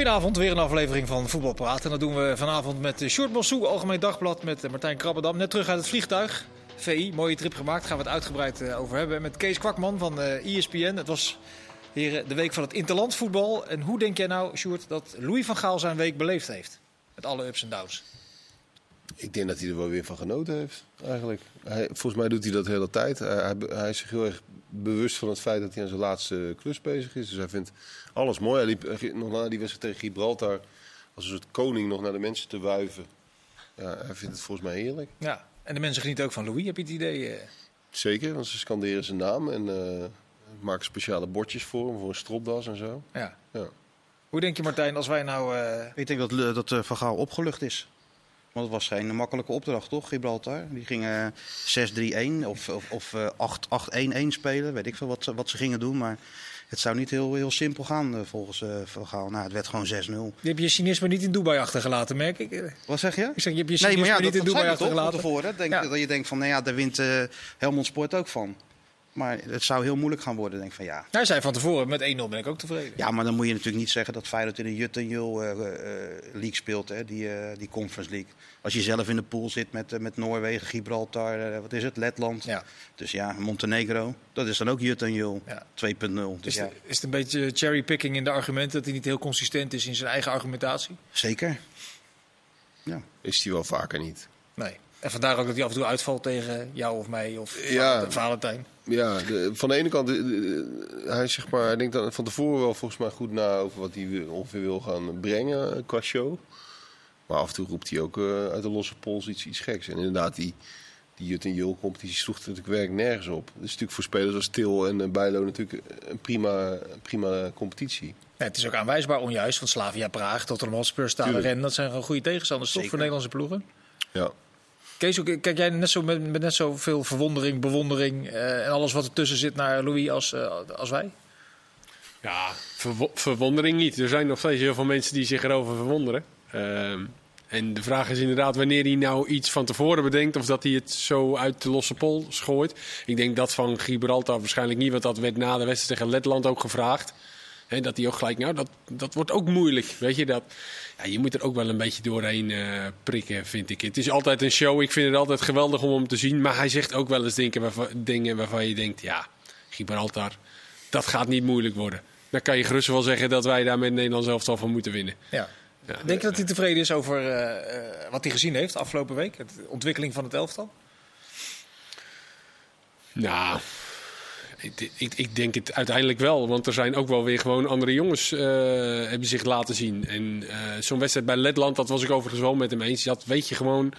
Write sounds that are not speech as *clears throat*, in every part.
Goedenavond, weer een aflevering van Voetbal Praat. En dat doen we vanavond met Short Bossou, Algemeen Dagblad, met Martijn Krabbedam. Net terug uit het vliegtuig. VI, mooie trip gemaakt, gaan we het uitgebreid eh, over hebben. Met Kees Kwakman van ESPN. Het was hier de week van het interlandvoetbal. En hoe denk jij nou, Sjoerd, dat Louis van Gaal zijn week beleefd heeft? Met alle ups en downs. Ik denk dat hij er wel weer van genoten heeft, eigenlijk. Hij, volgens mij doet hij dat de hele tijd. Hij, hij, is zich heel erg bewust van het feit dat hij aan zijn laatste klus bezig is. Dus hij vindt alles mooi. Hij liep nog na die wedstrijd tegen Gibraltar als een soort koning nog naar de mensen te wuiven. Ja, hij vindt het volgens mij heerlijk. Ja, en de mensen genieten ook van Louis, heb je het idee? Eh? Zeker, want ze scanderen zijn naam en uh, maken speciale bordjes voor hem, voor een stropdas en zo. Ja. ja. Hoe denk je Martijn, als wij nou... Uh... Ik denk dat, dat Van Gaal opgelucht is. Want het was geen makkelijke opdracht, toch, Gibraltar? Die gingen 6-3-1 of, of, of 8-1-1 spelen. Weet ik veel wat, wat ze gingen doen. Maar het zou niet heel, heel simpel gaan uh, volgens uh, Van Gaal. Nou, het werd gewoon 6-0. Je hebt je cynisme niet in Dubai achtergelaten, merk ik. Wat zeg je? Ik zeg, je hebt je cynisme nee, maar ja, niet dat, in Dubai achtergelaten. Tevoren, denk, ja. Dat je denkt van, nou ja, daar wint uh, Helmond Sport ook van. Maar het zou heel moeilijk gaan worden, denk ik van ja. Hij zei van tevoren, met 1-0 ben ik ook tevreden. Ja, maar dan moet je natuurlijk niet zeggen dat Feyenoord in de Jut en Jul uh, uh, League speelt, hè, die, uh, die Conference League. Als je zelf in de pool zit met, met Noorwegen, Gibraltar, wat is het, Letland. Ja. Dus ja, Montenegro, dat is dan ook Jut en Jul ja. 2.0. Dus is, ja. het, is het een beetje cherrypicking in de argumenten, dat hij niet heel consistent is in zijn eigen argumentatie? Zeker. Ja. Is hij wel vaker niet. Nee. En vandaar ook dat hij af en toe uitvalt tegen jou of mij of ja, Valentijn. Ja, de, van de ene kant, hij, zeg maar, hij denkt dan van tevoren wel volgens mij goed na over wat hij ongeveer wil gaan brengen qua show. Maar af en toe roept hij ook uh, uit de losse pols iets, iets geks. En inderdaad, die, die Jut en Jul competitie sloeg natuurlijk werk nergens op. Dat is natuurlijk voor spelers als Til en uh, Bijlo natuurlijk een prima, prima competitie. Ja, het is ook aanwijsbaar onjuist, want Slavia Praag, Tottenham Hotspur, Stalen Rennen, dat zijn gewoon goede tegenstanders toch voor Nederlandse ploegen? Ja. Kees, kijk jij net zo met, net zoveel verwondering, bewondering uh, en alles wat ertussen zit naar Louis als, uh, als wij? Ja, verwo verwondering niet. Er zijn nog steeds heel veel mensen die zich erover verwonderen. Uh, en de vraag is inderdaad wanneer hij nou iets van tevoren bedenkt of dat hij het zo uit de losse pol schooit. Ik denk dat van Gibraltar waarschijnlijk niet, want dat werd na de wedstrijd tegen Letland ook gevraagd. Dat hij ook gelijk, nou, dat, dat wordt ook moeilijk. Weet je, dat, ja, je moet er ook wel een beetje doorheen uh, prikken, vind ik. Het is altijd een show. Ik vind het altijd geweldig om hem te zien. Maar hij zegt ook wel eens dingen waarvan, dingen waarvan je denkt, ja, Gibraltar, dat gaat niet moeilijk worden. Dan kan je gerust wel zeggen dat wij daar met Nederland zelf al van moeten winnen. Ja. Ja, Denk je dat hij tevreden is over uh, wat hij gezien heeft afgelopen week? De ontwikkeling van het elftal? Nou, ik, ik, ik, denk het uiteindelijk wel. Want er zijn ook wel weer gewoon andere jongens uh, hebben zich laten zien. En uh, zo'n wedstrijd bij Letland, dat was ik overigens wel met hem eens. Dat weet je gewoon.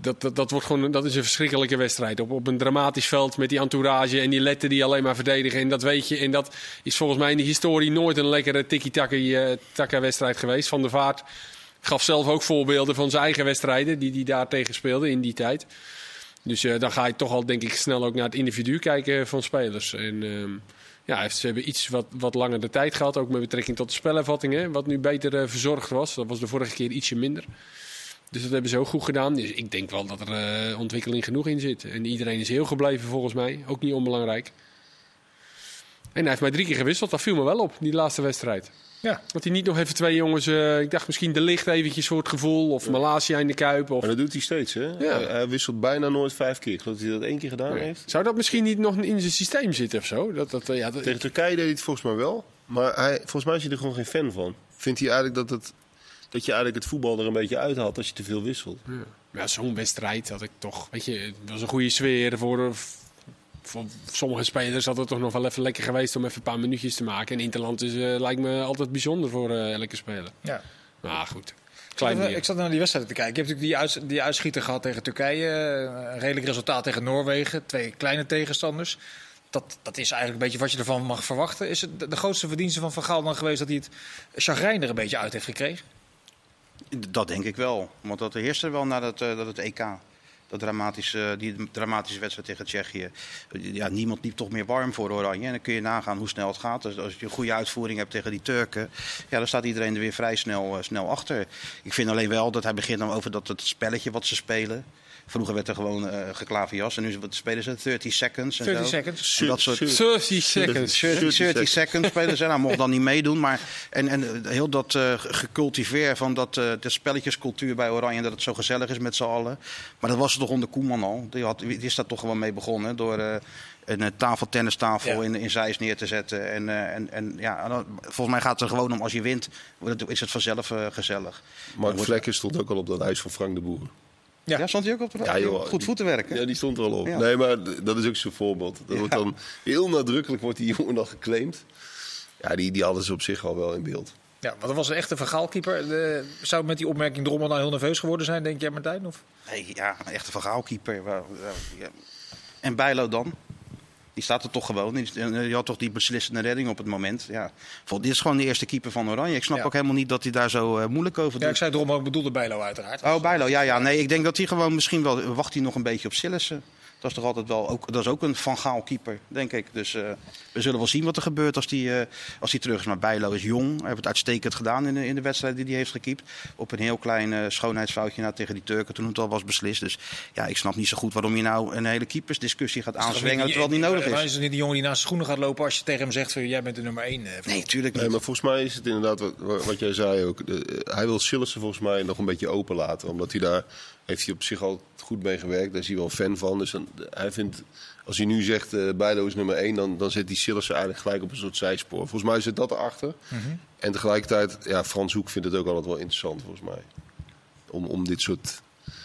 Dat, dat, wordt gewoon, dat is een verschrikkelijke wedstrijd. Op, op een dramatisch veld met die entourage en die letten die alleen maar verdedigen. En dat weet je. En dat is volgens mij in de historie nooit een lekkere tiki-taka-wedstrijd geweest. Van der Vaart gaf zelf ook voorbeelden van zijn eigen wedstrijden. Die hij daar tegen speelde in die tijd. Dus uh, dan ga je toch al, denk ik, snel ook naar het individu kijken van spelers. En uh, ja, ze hebben iets wat, wat langer de tijd gehad, ook met betrekking tot de spelervattingen, wat nu beter uh, verzorgd was. Dat was de vorige keer ietsje minder. Dus dat hebben ze ook goed gedaan. Dus ik denk wel dat er uh, ontwikkeling genoeg in zit. En iedereen is heel gebleven volgens mij, ook niet onbelangrijk. En hij heeft mij drie keer gewisseld, dat viel me wel op, die laatste wedstrijd. Ja. Dat hij niet nog even twee jongens, uh, ik dacht misschien de licht eventjes voor het gevoel. Of ja. Malaysia in de Kuip. Of... Maar dat doet hij steeds, hè? Ja. Hij wisselt bijna nooit vijf keer. Ik geloof dat hij dat één keer gedaan heeft. Zou dat misschien niet nog in zijn systeem zitten of zo? Dat, dat, ja, dat... Tegen Turkije deed hij het volgens mij wel. Maar hij, volgens mij is hij er gewoon geen fan van. Vindt hij eigenlijk dat, het, dat je eigenlijk het voetbal er een beetje uit had als je te veel wisselt? Ja, ja zo'n wedstrijd had ik toch... Weet je, het was een goede sfeer voor voor sommige spelers had het toch nog wel even lekker geweest om even een paar minuutjes te maken. En Interland is, uh, lijkt me altijd bijzonder voor uh, elke speler. Ja. Maar goed. Klein ik, ik zat naar die wedstrijd te kijken. Je hebt natuurlijk die, uits die uitschieter gehad tegen Turkije. Een redelijk resultaat tegen Noorwegen. Twee kleine tegenstanders. Dat, dat is eigenlijk een beetje wat je ervan mag verwachten. Is het de grootste verdienste van Van Gaal dan geweest dat hij het chagrijn er een beetje uit heeft gekregen? Dat denk ik wel. Want dat heerste wel na dat, uh, dat het EK. Dat dramatische, die dramatische wedstrijd tegen Tsjechië. Ja, niemand liep toch meer warm voor Oranje. En dan kun je nagaan hoe snel het gaat. Dus als je een goede uitvoering hebt tegen die Turken, ja, dan staat iedereen er weer vrij snel, eh, snel achter. Ik vind alleen wel dat hij begint dan over dat het spelletje wat ze spelen. Vroeger werd er gewoon eh geklaverjas en nu spelen ze 30 seconds. En 30 zo. seconds. En dat soort 30 seconds. 30, 30 seconds spelen ze. Nou, mocht dan niet meedoen. Maar, en, en heel dat eh, gecultiveer van dat, eh, de spelletjescultuur bij Oranje... dat het zo gezellig is met z'n allen. Maar dat was er toch onder Koeman al. Die, had, die is daar toch gewoon mee begonnen. Door eh, een tafeltennistafel Ja. in, in Zeist neer te zetten. En, eh, en, en ja, dan- volgens mij gaat het er gewoon om als je wint... wordt het- is het vanzelf eh, gezellig. Mark Vlekken stond ook al op dat huis van Frank de Boer. Ja. Ja, stond hij ook op de Ja, joh. Goed voetenwerk, hè? Ja, die stond er al op. Ja. Nee, maar dat is ook zo'n voorbeeld. Dat wordt dan heel nadrukkelijk wordt die *laughs* jongen dan geclaimd. Ja, die, die hadden ze op zich al wel in beeld. Ja, want dat was een echte vergaalkeeper. De, zou met die opmerking Drommel nou heel nerveus geworden zijn, denk jij Martijn? Of? Nee, ja, een echte ja. En Bijlo dan? Die staat er toch gewoon. Die, die had toch die beslissende redding op het moment. Ja. Dit is gewoon de eerste keeper van Oranje. Ik snap Ja. ook helemaal niet dat hij daar zo eh, moeilijk over Ja, doet. ik zei Drommel, ik bedoelde Bijlo uiteraard. Oh, Bijlo. Ja, ja. Nee, ik denk dat hij gewoon misschien wel... Wacht hij nog een beetje op Sillissen. Dat is toch altijd wel... Ook, dat is ook een Van Gaal keeper, denk ik. Dus eh, we zullen wel zien wat er gebeurt als hij eh, als die terug is. Maar Bijlo is jong. Hij heeft het uitstekend gedaan in de, in de wedstrijd die hij heeft gekiept. Op een heel klein eh, schoonheidsfoutje nou, tegen die Turken toen het al was beslist. Dus ja, ik snap niet zo goed waarom je nou een hele keepersdiscussie gaat aanzwengelen terwijl het niet nodig is. is het niet die jongen die naast de schoenen gaat lopen als je tegen hem zegt, van, jij bent de nummer 1. Nee, tuurlijk Nee, niet. maar volgens mij is het inderdaad wat, wat jij zei ook. De- hij wil Sillissen volgens mij nog een beetje open laten. Omdat hij daar heeft hij op zich al goed mee gewerkt. Daar is hij wel fan van. Dus dan, hij vindt, als hij nu zegt eh Bijlo is nummer 1, dan, dan zet hij Sillissen eigenlijk gelijk op een soort zijspoor. Volgens mij zit dat erachter. En tegelijkertijd, ja, Frans Hoek vindt het ook altijd wel interessant volgens mij. Om, om dit soort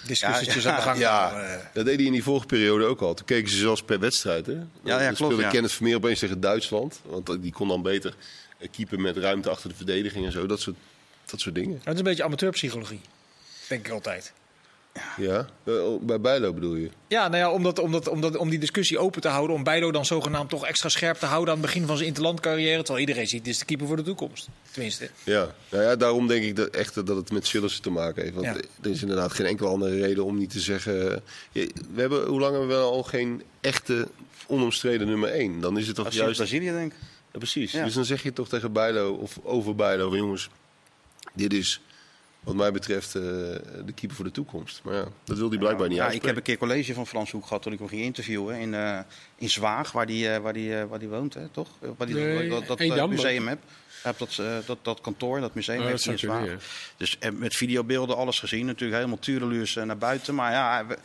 Discussietjes Ja, aan de gang te Ja, houden, dat deed hij in die vorige periode ook al. Toen keken ze zelfs per wedstrijd. Hè? dan klopt, speelde ja. Kenneth Vermeer opeens tegen Duitsland. Want die kon dan beter eh, keeper met ruimte achter de verdediging en zo. Dat soort, dat soort dingen. Het is een beetje amateurpsychologie, denk ik altijd. Ja, Eh, bij Bijlo bedoel je? Ja, nou ja, om, dat, om, dat, om, dat, om die discussie open te houden, om Bijlo dan zogenaamd toch extra scherp te houden aan het begin van zijn interlandcarrière. Terwijl iedereen ziet, dit is de keeper voor de toekomst. Tenminste. Ja, nou ja, daarom denk ik dat, echt dat het met Sillissen te maken heeft. Want Ja. er is inderdaad geen enkele andere reden om niet te zeggen... eh, je- We hebben, hoe lang hebben we al geen echte onomstreden nummer 1? Dan is het toch Als je juist... Brazilië denkt. Ja, precies. Ja. Dus dan zeg je toch tegen Bijlo of over Bijlo, van, jongens, dit is wat mij betreft eh, de keeper voor de toekomst. Maar ja, dat wil hij blijkbaar niet Ja, ik uitspreken. heb een keer college van Frans Hoek gehad toen ik hem ging interviewen in, eh, in Zwaag, waar die, eh, waar die, waar die woont, hè, toch? Waar die Nee, dat, dat, Eendam woont museum hebt. Heeft dat, eh, dat, dat kantoor, dat museum Oh, heeft dat ja. Dus met videobeelden alles gezien, natuurlijk helemaal tureluurs eh, naar buiten. Maar ja, hij,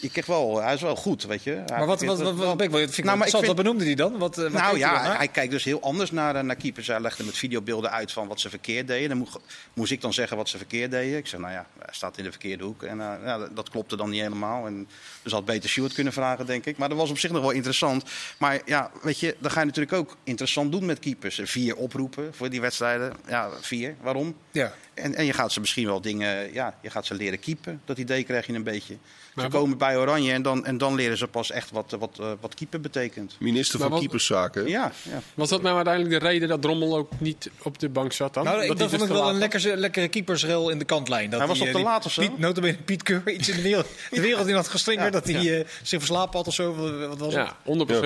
ik kreeg wel, hij is wel goed, weet je. Hij- Maar wat, wat, wat, het wat, wel- ik wel- vind ik Nou, wel maar ik interessant. vind- wat benoemde hij dan? Wat, eh, wat nou keek hij dan ja, hij kijkt dus heel anders naar, naar keepers. Hij legde met videobeelden uit van wat ze verkeerd deden. Dan moest, moest ik dan zeggen wat ze verkeerd deden. Ik zei, nou ja, hij staat in de verkeerde hoek. En ja, dat- dat klopte dan niet helemaal. En dus had beter Stuart kunnen vragen, denk ik. Maar dat was op zich nog wel interessant. Maar ja, weet je, dan ga je natuurlijk ook interessant doen met keepers. Vier oproepen voor die wedstrijden. Ja, vier. Waarom? Ja. En, en je gaat ze misschien wel dingen, ja, je gaat ze leren keepen. Dat idee krijg je een beetje. Maar ze komen bij Oranje en dan, en dan leren ze pas echt wat, wat, eh, wat keeper betekent. Minister Maar van wat- Keeperszaken. Ja, ja. Was dat nou uiteindelijk de reden dat Drommel ook niet op de bank zat dan? Nou, ik, dat, dus ik te wel een lekkere, lekkere keepersrel in de kantlijn. Dat Hij was die, op eh, die laat of zo? Piet, notabene Piet Keur iets in de wereld, *laughs* de wereld in had geslingerd. Ja, dat hij ja. eh, zich verslapen had of zo. Wat, wat was het?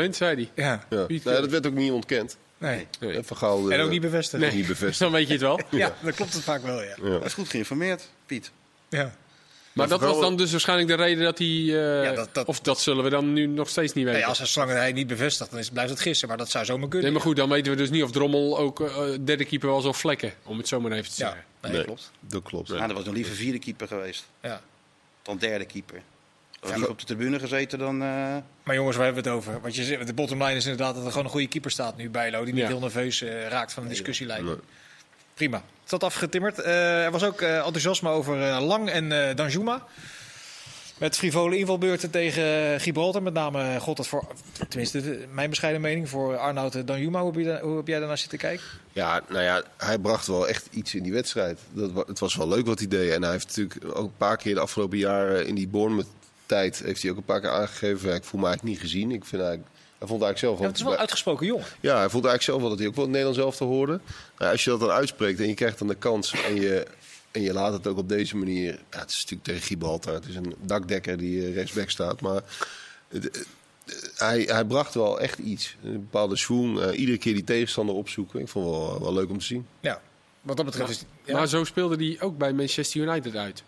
Ja, 100% zei hij. Ja. Ja. Nou, dat werd ook niet ontkend. Nee. Nee. En Van Gaal, En eh, ook niet bevestigd. Nee. niet bevestigd. Dan weet je het wel. *laughs* Ja, dan klopt het vaak wel, ja. Ja. Hij is goed geïnformeerd, Piet. ja. Maar dat was dan dus waarschijnlijk de reden dat hij... eh, Ja, dat- dat- Of dat zullen we dan nu nog steeds niet weten. Nee, als hij zolang hij niet bevestigt, dan is, blijft het gissen. Maar dat zou zomaar kunnen. Nee, maar goed, dan weten we dus niet of Drommel ook eh, derde keeper was of vlekken. Om het zo maar even te Ja, zeggen. nee, Nee, klopt. dat klopt. Nou, dat was een liever vierde keeper geweest Ja. dan derde keeper. Als op de tribune gezeten, dan... eh, Maar jongens, waar hebben we het over? Want je, zegt- de bottom line is inderdaad dat er gewoon een goede keeper staat nu bij Lo. Die niet Ja. heel nerveus eh, raakt van een discussie lijkt. Nee. Prima. Het zat afgetimmerd. Eh, er was ook eh, enthousiasme over eh, Lang en eh Danjuma. Met frivole invalbeurten tegen Gibraltar. Met name, god, dat voor, tenminste, de- mijn bescheiden mening, voor Arnoud Danjuma. Hoe heb, je, hoe heb jij daarnaar zitten kijken? Ja, nou ja, hij bracht wel echt iets in die wedstrijd. Dat, het was wel leuk wat hij deed. En hij heeft natuurlijk ook een paar keer de afgelopen jaren in die Bournemouth-tijd... heeft hij ook een paar keer aangegeven... Ik voel me eigenlijk niet gezien. Ik vind eigenlijk, hij vond eigenlijk zelf Ja, wel... het is wel een uitgesproken jongen. Ja, hij vond eigenlijk zelf wel dat hij ook wel het Nederlands zelf te hoorde. Nou, als je dat dan uitspreekt en je krijgt dan de kans en je En je laat het ook op deze manier. Ja, het is natuurlijk tegen Gibraltar. Het is een dakdekker die eh, rechtsback staat. Maar het- eh, hij, hij bracht wel echt iets. Een bepaalde swoon. eh, iedere keer die tegenstander opzoeken. Ik vond het wel, wel leuk om te zien. Ja, wat dat betreft is ja, Maar zo speelde hij ook bij Manchester United uit.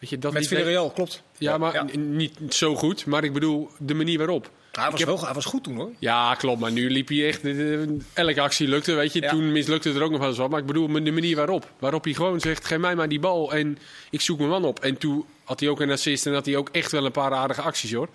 Weet je, dat met Villarreal, klopt. Ja, maar Ja. niet zo goed. Maar ik bedoel, de manier waarop. Hij, was Ik heb- wel, hij was goed toen hoor. Ja, klopt. Maar nu liep hij echt... eh, Elke actie lukte, weet je. Ja. Toen mislukte het er ook nog wel eens wat. Maar ik bedoel, de manier waarop. Waarop hij gewoon zegt, geef mij maar die bal en ik zoek mijn man op. En toen had hij ook een assist en had hij ook echt wel een paar aardige acties, hoor.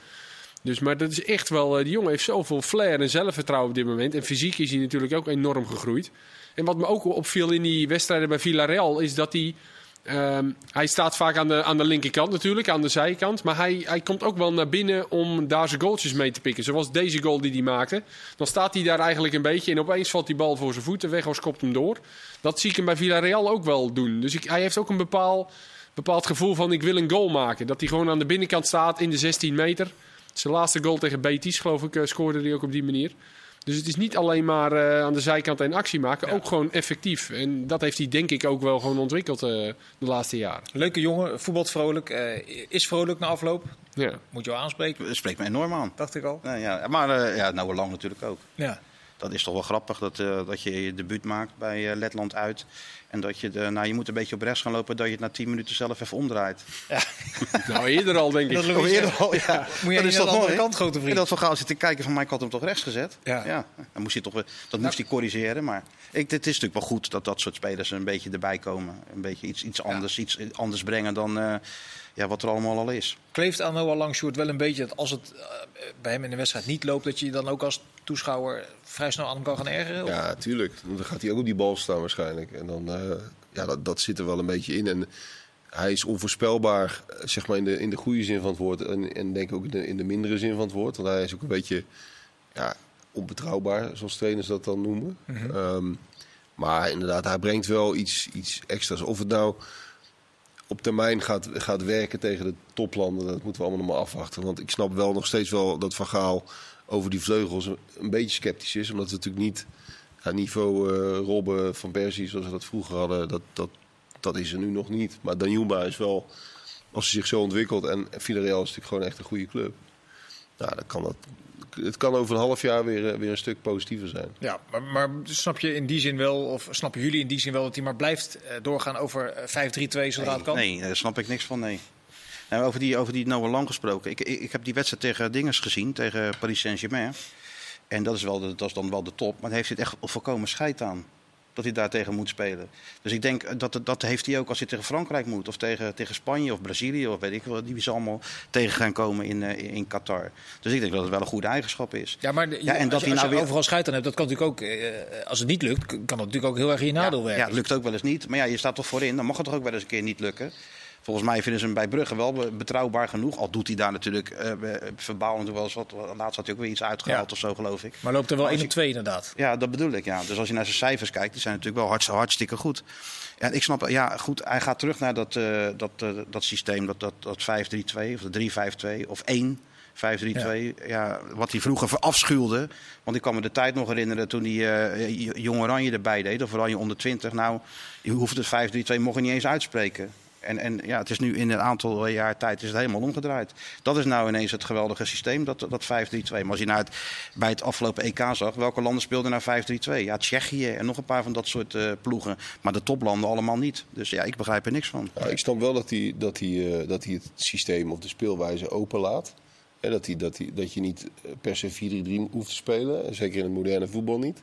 Dus, maar dat is echt wel... eh, Die jongen heeft zoveel flair en zelfvertrouwen op dit moment. En fysiek is hij natuurlijk ook enorm gegroeid. En wat me ook opviel in die wedstrijden bij Villarreal... is dat hij... ehm, hij staat vaak aan de, aan de linkerkant natuurlijk, aan de zijkant. Maar hij, hij komt ook wel naar binnen om daar zijn goaltjes mee te pikken. Zoals deze goal die hij maakte. Dan staat hij daar eigenlijk een beetje en opeens valt die bal voor zijn voeten weg of kopt hem door. Dat zie ik hem bij Villarreal ook wel doen. Dus hij heeft ook een bepaald, bepaald gevoel van ik wil een goal maken. Dat hij gewoon aan de binnenkant staat in de 16 meter. Zijn laatste goal tegen Betis, geloof ik, eh, scoorde hij ook op die manier. Dus het is niet alleen maar eh, aan de zijkant en actie maken, ook gewoon effectief. En dat heeft hij denk ik ook wel gewoon ontwikkeld eh, de laatste jaren. Leuke jongen, voetbalt vrolijk. eh, is vrolijk na afloop. Ja. Moet je wel aanspreken, Dat spreekt me enorm aan. dacht ik al. Nou, ja, maar eh ja, nou lang natuurlijk ook. Ja. Dat is toch wel grappig dat, eh, dat je je debuut maakt bij eh, Letland uit. En dat je, de, nou, je moet een beetje op rechts gaan lopen, dat je het na 10 minuten zelf even omdraait. *laughs* Nou, eerder al denk ik. Dat Louis eerder al, ja. Moet je dat is aan toch de andere mooi? kant, grote vriend? En dat Van Gaal zit te kijken van, maar ik had hem toch rechts gezet? Ja. Dan moest hij toch, weer- dat moest hij corrigeren. Maar ik, het is natuurlijk wel goed dat dat soort spelers een beetje erbij komen. Een beetje iets, iets anders, iets anders brengen dan eh, ja, wat er allemaal al is. Kleeft aan Noah Langshoort wel een beetje dat als het eh, bij hem in de wedstrijd niet loopt, dat je je dan ook als toeschouwer vrij snel aan hem kan gaan ergeren? Of- Ja, tuurlijk. Dan gaat hij ook op die bal staan waarschijnlijk. En dan, eh, ja, dat, dat zit er wel een beetje in. En hij is onvoorspelbaar, eh, zeg maar in de, in de goede zin van het woord. En, en denk ik ook in de, in de mindere zin van het woord. Want hij is ook een beetje ja, onbetrouwbaar, zoals trainers dat dan noemen. Ehm, maar inderdaad, hij brengt wel iets, iets extra's. Of het nou op termijn gaat, gaat werken tegen de toplanden, dat moeten we allemaal nog maar afwachten. Want ik snap wel nog steeds wel dat Van Gaal over die vleugels een, beetje sceptisch is. Omdat het natuurlijk niet aan niveau eh Robben van Persie, zoals we dat vroeger hadden, dat, dat, dat is er nu nog niet. Maar Danjuma is wel, als hij zich zo ontwikkelt, en Villarreal is natuurlijk gewoon echt een goede club. Nou, dan kan dat, het kan over een half jaar weer, eh, weer een stuk positiever zijn. Ja, maar, maar snap je in die zin wel, of snappen jullie in die zin wel dat hij maar blijft eh, doorgaan over eh, 5-3-2 zodra het kan? Nee, daar snap ik niks van, nee. Nou, over, die, over die Noah Lang gesproken. Ik, ik, ik heb die wedstrijd tegen Dinges gezien, tegen Paris Saint-Germain. En dat is, wel de, dat is dan wel de top. Maar hij heeft het echt volkomen scheid aan. Dat hij daar tegen moet spelen. Dus ik denk dat dat heeft hij ook als hij tegen Frankrijk moet. Of tegen, tegen Spanje of Brazilië. Of weet ik wel. Die ze allemaal tegen gaan komen in, eh, in Qatar. Dus ik denk dat het wel een goede eigenschap is. Ja, maar de- Ja, en als, dat hij nou weer- overal scheid aan hebt, dat kan natuurlijk ook, eh, als het niet lukt, kan dat natuurlijk ook heel erg in je nadeel ja, werken. Ja, het lukt ook wel eens niet. Maar ja, je staat toch voorin. Dan mag het toch ook wel eens een keer niet lukken. Volgens mij vinden ze hem bij Brugge wel be- betrouwbaar genoeg. Al doet hij daar natuurlijk uh, verbaal natuurlijk wel eens wat. Laatst had hij ook weer iets uitgehaald Ja. of zo, geloof ik. Maar loopt er wel Maar 1 als op 2 inderdaad. Ja, dat bedoel ik. Ja. Dus als je naar zijn cijfers kijkt, die zijn natuurlijk wel hartstikke, hartstikke goed. En ik snap, ja, goed, hij gaat terug naar dat, eh, dat, eh, dat systeem, dat, dat, dat 5-3-2 of de 3-5-2 of 1. 5-3-2, ja. wat hij vroeger verafschuwde. Want ik kan me de tijd nog herinneren toen hij eh, Jong Oranje erbij deed, of Oranje onder 20. Nou, je hoeft het 5-3-2 mocht je niet eens uitspreken. En, en ja, het is nu in een aantal jaar tijd is het helemaal omgedraaid. Dat is nou ineens het geweldige systeem, dat, dat 5-3-2. Maar als je nou het, bij het afgelopen EK zag, welke landen speelden nou 5-3-2? Ja, Tsjechië en nog een paar van dat soort uh, ploegen. Maar de toplanden allemaal niet. Dus ja, ik begrijp er niks van. Ik snap wel dat hij, dat, hij, uh, dat hij het systeem of de speelwijze openlaat. En dat, hij, dat, dat je niet per se 4-3-3 hoeft te spelen. Zeker in het moderne voetbal niet.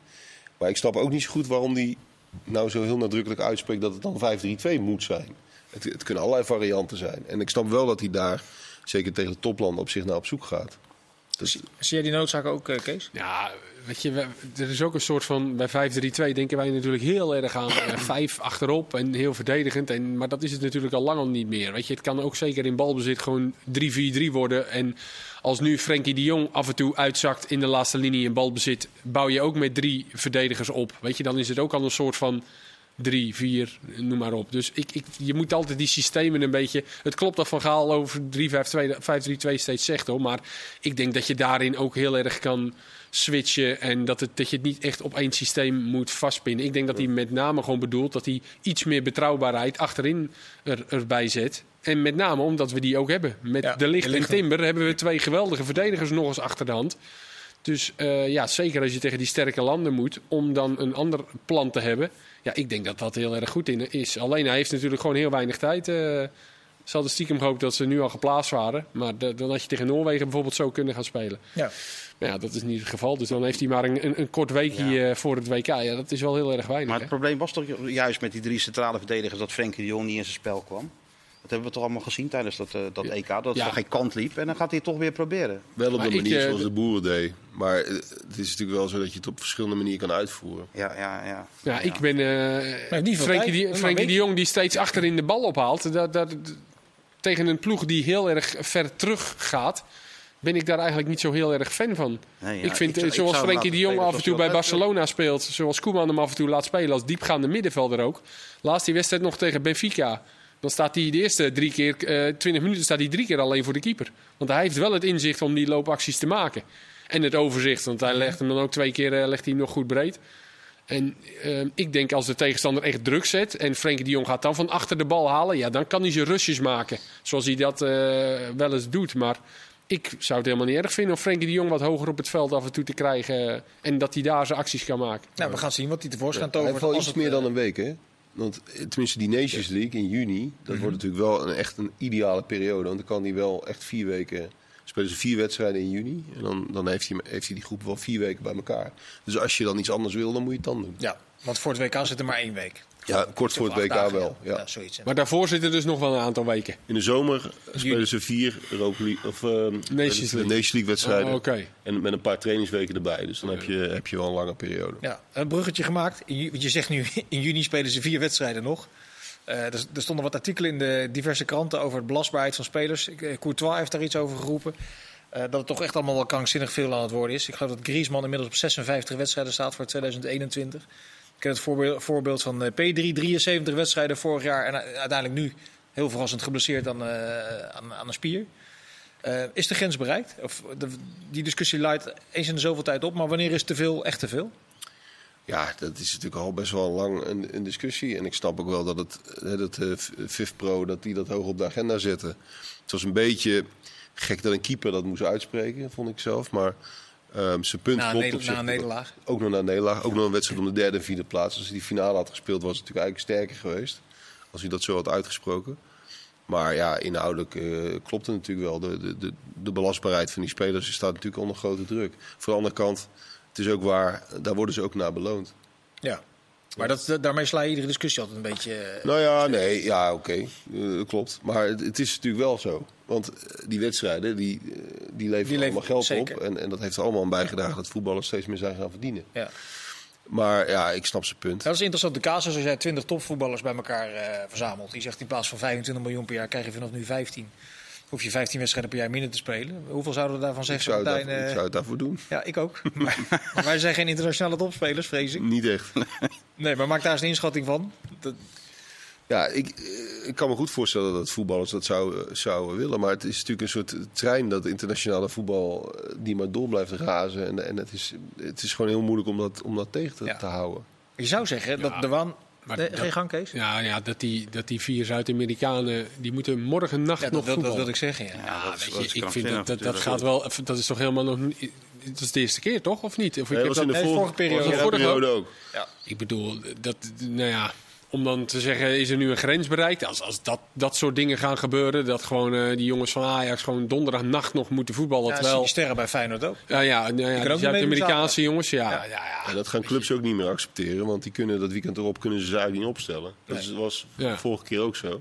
Maar ik snap ook niet zo goed waarom hij nou zo heel nadrukkelijk uitspreekt dat het dan 5-3-2 moet zijn. Het, het, kunnen allerlei varianten zijn. En ik snap wel dat hij daar, zeker tegen de toplanden, op zich naar op zoek gaat. Dus, Zie jij die noodzaak ook, uh, Kees? Ja, weet je, er is ook een soort van... Bij 5-3-2 denken wij natuurlijk heel erg aan uh, *clears throat* vijf achterop en heel verdedigend. En, maar dat is het natuurlijk al lang al niet meer. Weet je, het kan ook zeker in balbezit gewoon 3-4-3 worden. En als nu Frenkie de Jong af en toe uitzakt in de laatste linie in balbezit... bouw je ook met drie verdedigers op. Weet je, dan is het ook al een soort van drie, vier, noem maar op. Dus ik, ik, je moet altijd die systemen een beetje... Het klopt dat Van Gaal over 3-5-2 5-3-2 steeds zegt hoor. Maar ik denk dat je daarin ook heel erg kan switchen. En dat, het, dat je het niet echt op één systeem moet vastpinnen. Ik denk dat hij met name gewoon bedoelt dat hij iets meer betrouwbaarheid achterin er, erbij zet. En met name omdat we die ook hebben. Met Ja, de licht en Timber hebben we twee geweldige verdedigers nog eens achter de hand. Dus eh, ja, zeker als je tegen die sterke landen moet, om dan een ander plan te hebben. Ja, ik denk dat dat heel erg goed in is. Alleen hij heeft natuurlijk gewoon heel weinig tijd. eh ze hadden stiekem gehoopt dat ze nu al geplaatst waren. Maar de- dan had je tegen Noorwegen bijvoorbeeld zo kunnen gaan spelen. Ja. Maar ja, dat is niet het geval. Dus dan heeft hij maar een, een, een kort weekje eh, voor het WK. Ja, dat is wel heel erg weinig. Maar hè? het probleem was toch ju- juist met die drie centrale verdedigers dat Frenkie de Jong niet in zijn spel kwam. Dat hebben we toch allemaal gezien tijdens dat, eh, dat EK. Dat het Ja. toch geen kant liep. En dan gaat hij het toch weer proberen. Wel op Maar de ik, manier eh, zoals de- boeren deed. Maar eh, het is natuurlijk wel zo dat je het op verschillende manieren kan uitvoeren. Ja, ja, ja. Ja, ik ben eh veel Frenkie, die, Frenkie de Jong die steeds achterin de bal ophaalt. Dat, dat, tegen een ploeg die heel erg ver terug gaat, ben ik daar eigenlijk niet zo heel erg fan van. Nee, ja, ik vind, ik ik zoals zou Frenkie de Jong af en toe bij hij Barcelona speelt, zoals Koeman hem af en toe laat spelen als diepgaande middenvelder ook. Laatst die wedstrijd nog tegen Benfica. Dan staat hij de eerste drie keer, eh 20 minuten staat hij drie keer alleen voor de keeper. Want hij heeft wel het inzicht om die loopacties te maken. En het overzicht, want hij legt hem dan ook twee keer eh, legt hij hem nog goed breed. En eh, ik denk als de tegenstander echt druk zet en Frenkie de Jong gaat dan van achter de bal halen, ja, dan kan hij zijn rusjes maken. Zoals hij dat eh, wel eens doet. Maar ik zou het helemaal niet erg vinden om Frenkie de Jong wat hoger op het veld af en toe te krijgen. en dat hij daar zijn acties kan maken. Nou, we gaan zien wat hij tevoorschijn Hij tovert. heeft wel als iets het, meer dan een week, hè? Want eh, tenminste, die Nations League in juni, dat wordt natuurlijk wel een, echt een ideale periode. Want dan kan hij wel echt vier weken. Spelen ze vier wedstrijden in juni. En dan, dan heeft, hij, heeft hij die groep wel vier weken bij elkaar. Dus als je dan iets anders wil, dan moet je het dan doen. Ja, want voor het WK zit er maar één week. Ja, kort voor het WK dagen, wel. Ja, Ja. zoiets. hè. Maar daarvoor zitten dus nog wel een aantal weken. In de zomer spelen ze vier Europa League, of, ehm, Nations de League. Nations League wedstrijden. Oh, Oké. En met een paar trainingsweken erbij. Dus dan heb je, heb je wel een lange periode. Ja, een bruggetje gemaakt. Want je zegt nu, *laughs* in juni spelen ze vier wedstrijden nog. Eh, er, er stonden wat artikelen in de diverse kranten over de belastbaarheid van spelers. Eh, Courtois heeft daar iets over geroepen. Eh, dat het toch echt allemaal wel krankzinnig veel aan het worden is. Ik geloof dat Griezmann inmiddels op 56 wedstrijden staat voor 2021. Ken het voorbeeld, van eh, P3, 73 wedstrijden vorig jaar. En uiteindelijk nu heel verrassend geblesseerd aan, eh, aan, aan een spier. Eh, is de grens bereikt? Of die discussie leidt eens in de zoveel tijd op. Maar wanneer is te veel echt te veel? Ja, dat is natuurlijk al best wel lang een, een discussie. En ik snap ook wel dat het dat eh, VIF Pro dat die dat hoog op de agenda zetten. Het was een beetje gek dat een keeper dat moest uitspreken, vond ik zelf. Maar ehm zijn punt Na een, klopt neder- op zich. na een nederlaag. Ook nog naar een nederlaag. Ook nog een wedstrijd om de derde en vierde plaats. Als hij die finale had gespeeld, was het natuurlijk eigenlijk sterker geweest. Als hij dat zo had uitgesproken. Maar ja, inhoudelijk eh, klopt het natuurlijk wel. De, de, de, de belastbaarheid van die spelers staat natuurlijk onder grote druk. Voor de andere kant, het is ook waar, daar worden ze ook naar beloond. Ja. Maar dat, daarmee sla je iedere discussie altijd een beetje. eh, Nou ja, nee, ja, oké, eh, klopt. Maar het, het is natuurlijk wel zo. Want eh, die wedstrijden, die, die leveren Die allemaal geld zeker. op. En, en dat heeft er allemaal aan bijgedragen dat voetballers steeds meer zijn gaan verdienen. ja. Maar ja, ik snap zijn punt. Dat is interessant. De casus als jij 20 topvoetballers bij elkaar eh, verzamelt. Die zegt in plaats van 25 miljoen per jaar krijg je vanaf nu 15. Hoef je 15 wedstrijden per jaar minder te spelen. Hoeveel zouden we daarvan Ik zeggen? zou, het Martijn? daarvoor, ik Eh, zou het daarvoor doen. Ja, ik ook. Maar, *laughs* maar wij zijn geen internationale topspelers, vrees ik. Niet echt. *laughs* Nee, maar maak daar eens een inschatting van. Dat, Ja, ik, eh, ik kan me goed voorstellen dat voetballers dat zouden zouden willen. Maar het is natuurlijk een soort trein dat internationale voetbal eh, die maar door blijft razen. En, en het, is, het is gewoon heel moeilijk om dat, om dat tegen te, Ja. te houden. je zou zeggen dat de waan. Maar Nee, dat- geen gang, Kees? Ja, ja dat, die, dat die vier Zuid-Amerikanen, die moeten morgen nacht Ja, nog dat, wil- dat wilde ik zeggen. Ja. Ja, dat weet je, ik vind dat, dat, gaat wel. Dat is toch helemaal nog. niet- Dat is de eerste keer, toch? Of niet? Of ik, Nee, heb dat was in dat- de vorige, vorige periode. was de Vorige periode ook. ik bedoel, dat, nou ja, om dan te zeggen, is er nu een grens bereikt? Als, als dat, dat soort dingen gaan gebeuren, dat gewoon eh, die jongens van Ajax gewoon donderdagnacht nog moeten voetballen. Ja, terwijl, sterren bij Feyenoord ook. ja, ja, ja, ook die Zuid-Amerikaanse jongens, ja, Ja. ja. ja, dat gaan clubs ook niet meer accepteren, want die kunnen dat weekend erop kunnen ze Zuid niet opstellen. Dat was Ja. vorige keer ook zo.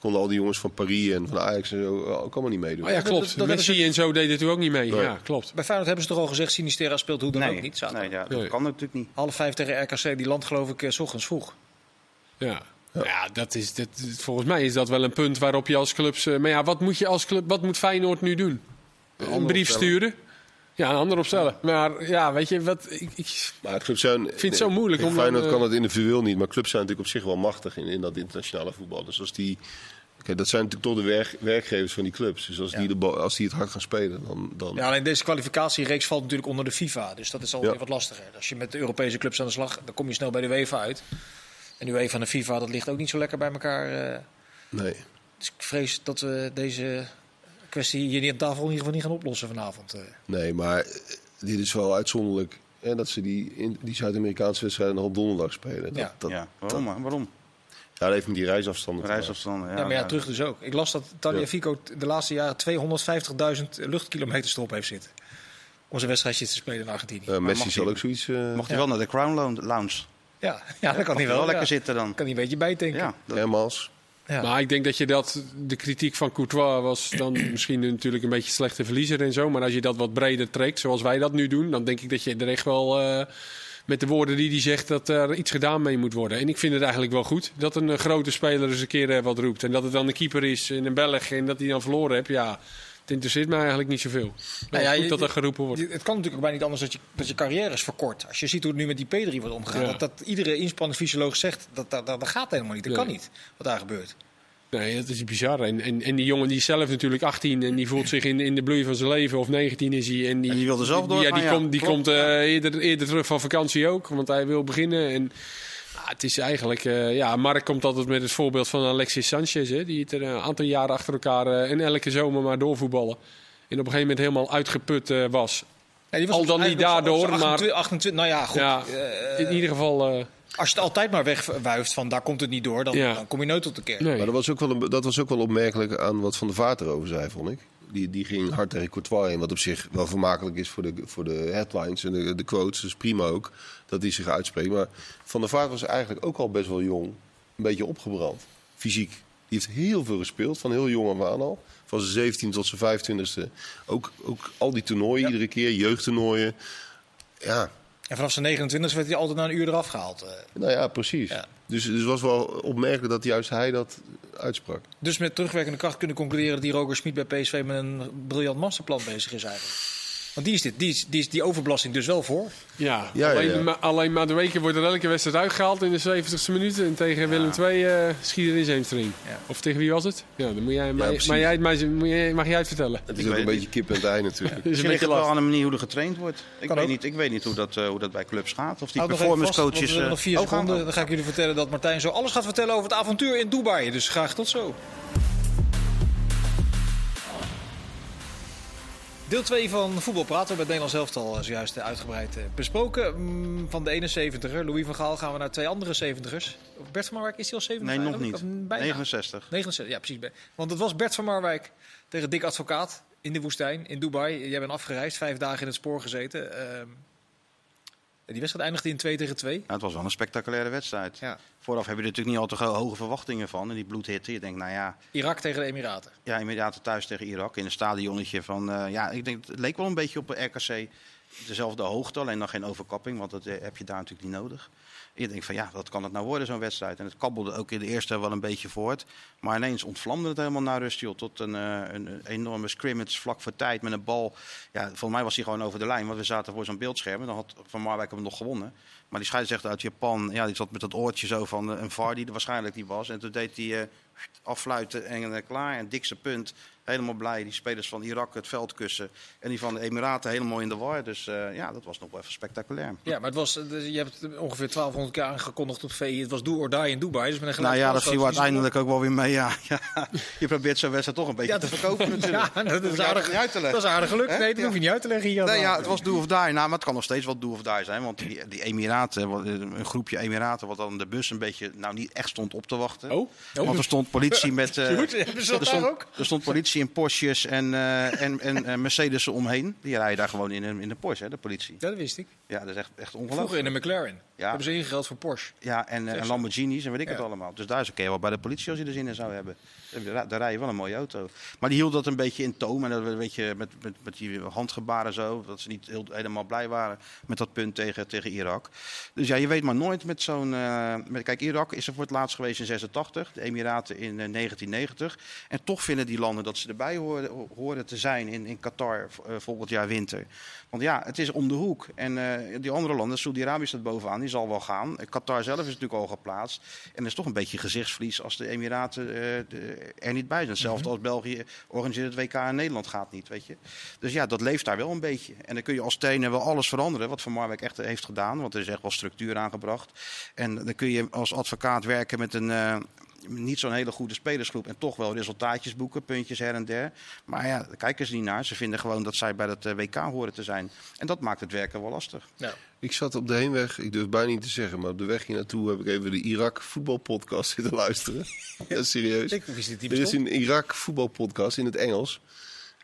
Konden al die jongens van Paris en van Ajax en zo ook allemaal niet meedoen. Oh ja, klopt. dat Messi en zo deden het ook niet mee. Nee. Ja, klopt. Bij Feyenoord hebben ze toch al gezegd, Sinisterra speelt hoe dan nee, ook niet. Zaterdag. nee, ja, dat Nee. kan natuurlijk niet. Half vijf tegen RKC, die land geloof ik eh, 's ochtends vroeg. Ja. Ja, dat is, dat, volgens mij is dat wel een punt waarop je als clubs... eh, maar ja, wat moet, je als club, wat moet Feyenoord nu doen? Een brief opstellen. sturen? Ja, een ander opstellen. Maar ja, weet je, wat, ik, ik, Maar clubs zijn... Ik het zo moeilijk om Feyenoord dan, eh, kan het individueel niet, maar clubs zijn natuurlijk op zich wel machtig in, in dat internationale voetbal. Dus als die... Kijk, dat zijn natuurlijk toch de werk, werkgevers van die clubs. Dus als, die de als die het hard gaan spelen, dan... dan Ja, alleen deze kwalificatiereeks valt natuurlijk onder de FIFA. Dus dat is altijd Ja. wat lastiger. Als je met de Europese clubs aan de slag, dan kom je snel bij de UEFA uit. En de UEFA en de FIFA, dat ligt ook niet zo lekker bij elkaar. eh. nee. Dus ik vrees dat we deze kwestie hier niet aan tafel in ieder geval niet gaan oplossen vanavond. eh. nee, maar eh, dit is wel uitzonderlijk. Hè, dat ze die, in, die Zuid-Amerikaanse wedstrijden nog op donderdag spelen. Dat, Ja. dat, ja, waarom? waarom? ja, dat heeft met die reisafstanden. Reisafstanden. Ja, Ja, maar ja, terug dus ook. Ik las dat Tagliafico de laatste jaren 250.000 luchtkilometers erop heeft zitten. Om zijn wedstrijdje te spelen in Argentinië. Eh, Messi zal ook zoiets... eh Mocht hij wel naar de Crown Lounge? Ja, ja, dat kan hij wel. lekker zitten dan. Kan hij een beetje bijtanken. Ja, dat- Hermans. Ja. Maar ik denk dat je dat, de kritiek van Courtois was dan *clears throat* misschien natuurlijk een beetje slechte verliezer en zo. Maar als je dat wat breder trekt, zoals wij dat nu doen, dan denk ik dat je er echt wel eh, met de woorden die hij zegt, dat er iets gedaan mee moet worden. En ik vind het eigenlijk wel goed dat een eh, grote speler eens een keer eh, wat roept. En dat het dan een keeper is in een Belg en dat hij dan verloren hebt, ja, het interesseert mij eigenlijk niet zoveel. Nou ja, goed je- dat er geroepen wordt. Het kan natuurlijk ook bijna niet anders dat je, dat je carrière is verkort. Als je ziet hoe het nu met die P3 wordt omgegaan. Ja. Dat, dat iedere inspanningsfysioloog zegt, dat, dat, dat, dat gaat helemaal niet. Dat Nee. kan niet, wat daar gebeurt. Nee, dat is bizar. En, en, en die jongen die is zelf natuurlijk 18 en die voelt zich in, in de bloei van zijn leven. Of 19 is hij. En die, En die wilde zelf die- Ja, die ja. komt, die Klopt, komt eh, eerder, eerder terug van vakantie ook, want hij wil beginnen. En het is eigenlijk... eh, ja, Mark komt altijd met het voorbeeld van Alexis Sanchez. Hè, die het er een aantal jaren achter elkaar eh, en elke zomer maar doorvoetballen. En op een gegeven moment helemaal uitgeput eh, was. Ja, die Al dan niet daardoor, maar- 28, 28 nou ja, goed. Ja, eh, in ieder geval... eh, als je het altijd maar wegwuift van daar komt het niet door, dan, Ja. dan kom je nooit tot de kern. nee. Maar dat was, ook wel een, dat was ook wel opmerkelijk aan wat Van der Vaart erover zei, vond ik. Die, die ging hard tegen Courtois in, wat op zich wel vermakelijk is voor de, voor de headlines en de, de quotes. Dus prima ook dat hij zich uitspreekt. Maar Van der Vaart was eigenlijk ook al best wel jong. Een beetje opgebrand, fysiek. Die heeft heel veel gespeeld, van heel jong af aan al. Van zijn 17 tot zijn 25e. Ook, ook al die toernooien iedere keer, jeugdtoernooien. Ja, En vanaf zijn 29 werd hij altijd na een uur eraf gehaald. eh. nou ja, precies. Ja. Dus, dus het was wel opmerkelijk dat juist hij dat uitsprak. Dus met terugwerkende kracht kunnen concluderen dat die Roger Smit bij PSV met een briljant masterplan bezig is eigenlijk. Want die is, dit, die is, die is die overbelasting dus wel voor. Ja, Ja, ja, alleen, ja. Maar, alleen maar de weken wordt er elke wedstrijd uitgehaald in de 70ste minuut. En tegen Willem II eh schiet er in zijn hamstring. Ja. Of tegen wie was het? Ja, dan moet jij, maar jij, mag jij het vertellen. Het is ook een beetje kip en het ei natuurlijk. *laughs* Dat is een Misschien ligt beetje het wel aan de manier hoe er getraind wordt. Ik, Kan weet ook. niet, ik weet niet hoe dat, eh, hoe dat bij clubs gaat. Of die Houd even performance vast, coaches... Eh, nog vier gaan we? seconden. Dan ga ik jullie vertellen dat Martijn zo alles gaat vertellen over het avontuur in Dubai. Dus graag tot zo. Deel 2 van Voetbal Praten. We hebben het Nederlands elftal zojuist eh, uitgebreid eh, besproken. Mm, Van de ene 70er, Louis van Gaal, gaan we naar twee andere 70ers. Bert van Marwijk, is hij al 70? Nee, nog niet. Of Bijna. 69. 69, ja precies. Want het was Bert van Marwijk tegen Dick Advocaat in de woestijn in Dubai. Jij bent afgereisd, vijf dagen in het spoor gezeten. Ehm, die wedstrijd eindigde in 2 tegen 2. Ja, het was wel een spectaculaire wedstrijd. Ja. Vooraf heb je er natuurlijk niet al te hoge verwachtingen van. En die bloedhitte, je denkt, nou ja, Irak tegen de Emiraten. ja inderdaad thuis tegen Irak in een stadionnetje van... eh, ja, ik denk, het leek wel een beetje op een RKC. Dezelfde hoogte, alleen dan geen overkapping, want dat eh, heb je daar natuurlijk niet nodig. Je denkt van ja, wat kan het nou worden, zo'n wedstrijd? En het kabbelde ook in de eerste wel een beetje voort. Maar ineens ontvlamde het helemaal naar rust, joh. Tot een, eh, een, een enorme scrimmage vlak voor tijd met een bal. Ja, volgens mij was hij gewoon over de lijn, want we zaten voor zo'n beeldscherm. En dan had Van Marwijk hem nog gewonnen. Maar die scheidsrechter uit Japan, ja, die zat met dat oortje zo van eh, een VAR die er waarschijnlijk die was. En toen deed hij eh, affluiten en eh, klaar. En dikste punt, helemaal blij. Die spelers van Irak het veld kussen. En die van de Emiraten helemaal in de war. Dus ja, dat was nog wel even spectaculair. Ja, maar het was, eh, je hebt ongeveer 1200 keer aangekondigd op VI. Het was do or die in Dubai. Dus met een Nou ja, dat viel was uiteindelijk ook wel weer mee. Ja, *laughs* ja. Je probeert zo'n wedstrijd toch een beetje Ja, te verkopen *laughs* natuurlijk. Ja, dat is aardig, uit te dat leggen. is aardig gelukt. Nee, dat Ja. hoef je niet uit te leggen hier. Nee, ja, het was do of die. Nou, maar het kan nog steeds wel do of die zijn. Want die, die Emiraten, wat- een groepje Emiraten, wat dan de bus een beetje, nou niet echt stond op te wachten. Oh, Want er stond politie met. *laughs* eh, Goed, hebben ze dat er, stond, ook? er stond politie in Porsches en, eh, en, en eh, Mercedes omheen. Die rijden daar gewoon in in een Porsche, hè, de politie. Ja, dat wist ik. Ja, dat is echt, echt Vroeger ongelooflijk. in de McLaren. Ja. Hebben ze ingereld voor Porsche. Ja, en, eh, en. Lamborghinis en weet ik het allemaal. Dus daar is oké wel bij de politie als je er zin in zou hebben. Daar, rij je wel een mooie auto. Maar die hield dat een beetje in toom. En dat een beetje met, met, met die handgebaren zo. Dat ze niet heel, helemaal blij waren met dat punt tegen, tegen Irak. Dus ja, je weet maar nooit met zo'n... eh, met, kijk, Irak is er voor het laatst geweest in 86. De Emiraten in eh, 1990. En toch vinden die landen dat ze erbij horen, horen te zijn in, in Qatar eh, volgend jaar winter. Want ja, het is om de hoek. En eh, die andere landen, Saudi-Arabië staat bovenaan, die zal wel gaan. Eh, Qatar zelf is natuurlijk al geplaatst. En er is toch een beetje gezichtsverlies als de Emiraten eh, de- er niet bij zijn. Hetzelfde als België organiseert het WK en Nederland gaat niet, weet je. Dus ja, dat leeft daar wel een beetje. En dan kun je als trainer wel alles veranderen, wat Van Marwijk echt heeft gedaan. Want er is echt wel structuur aangebracht. En dan kun je als advocaat werken met een... niet zo'n hele goede spelersgroep en toch wel resultaatjes boeken, puntjes her en der. Maar ja, daar kijken ze niet naar. Ze vinden gewoon dat zij bij dat eh, WK horen te zijn. En dat maakt het werken wel lastig. Ja. Ik zat op de heenweg, ik durf bijna niet te zeggen, maar op de weg hier naartoe heb ik even de Irak voetbalpodcast *laughs* zitten luisteren. ja, serieus. Ik wist niet die Er is een Irak voetbalpodcast in het Engels.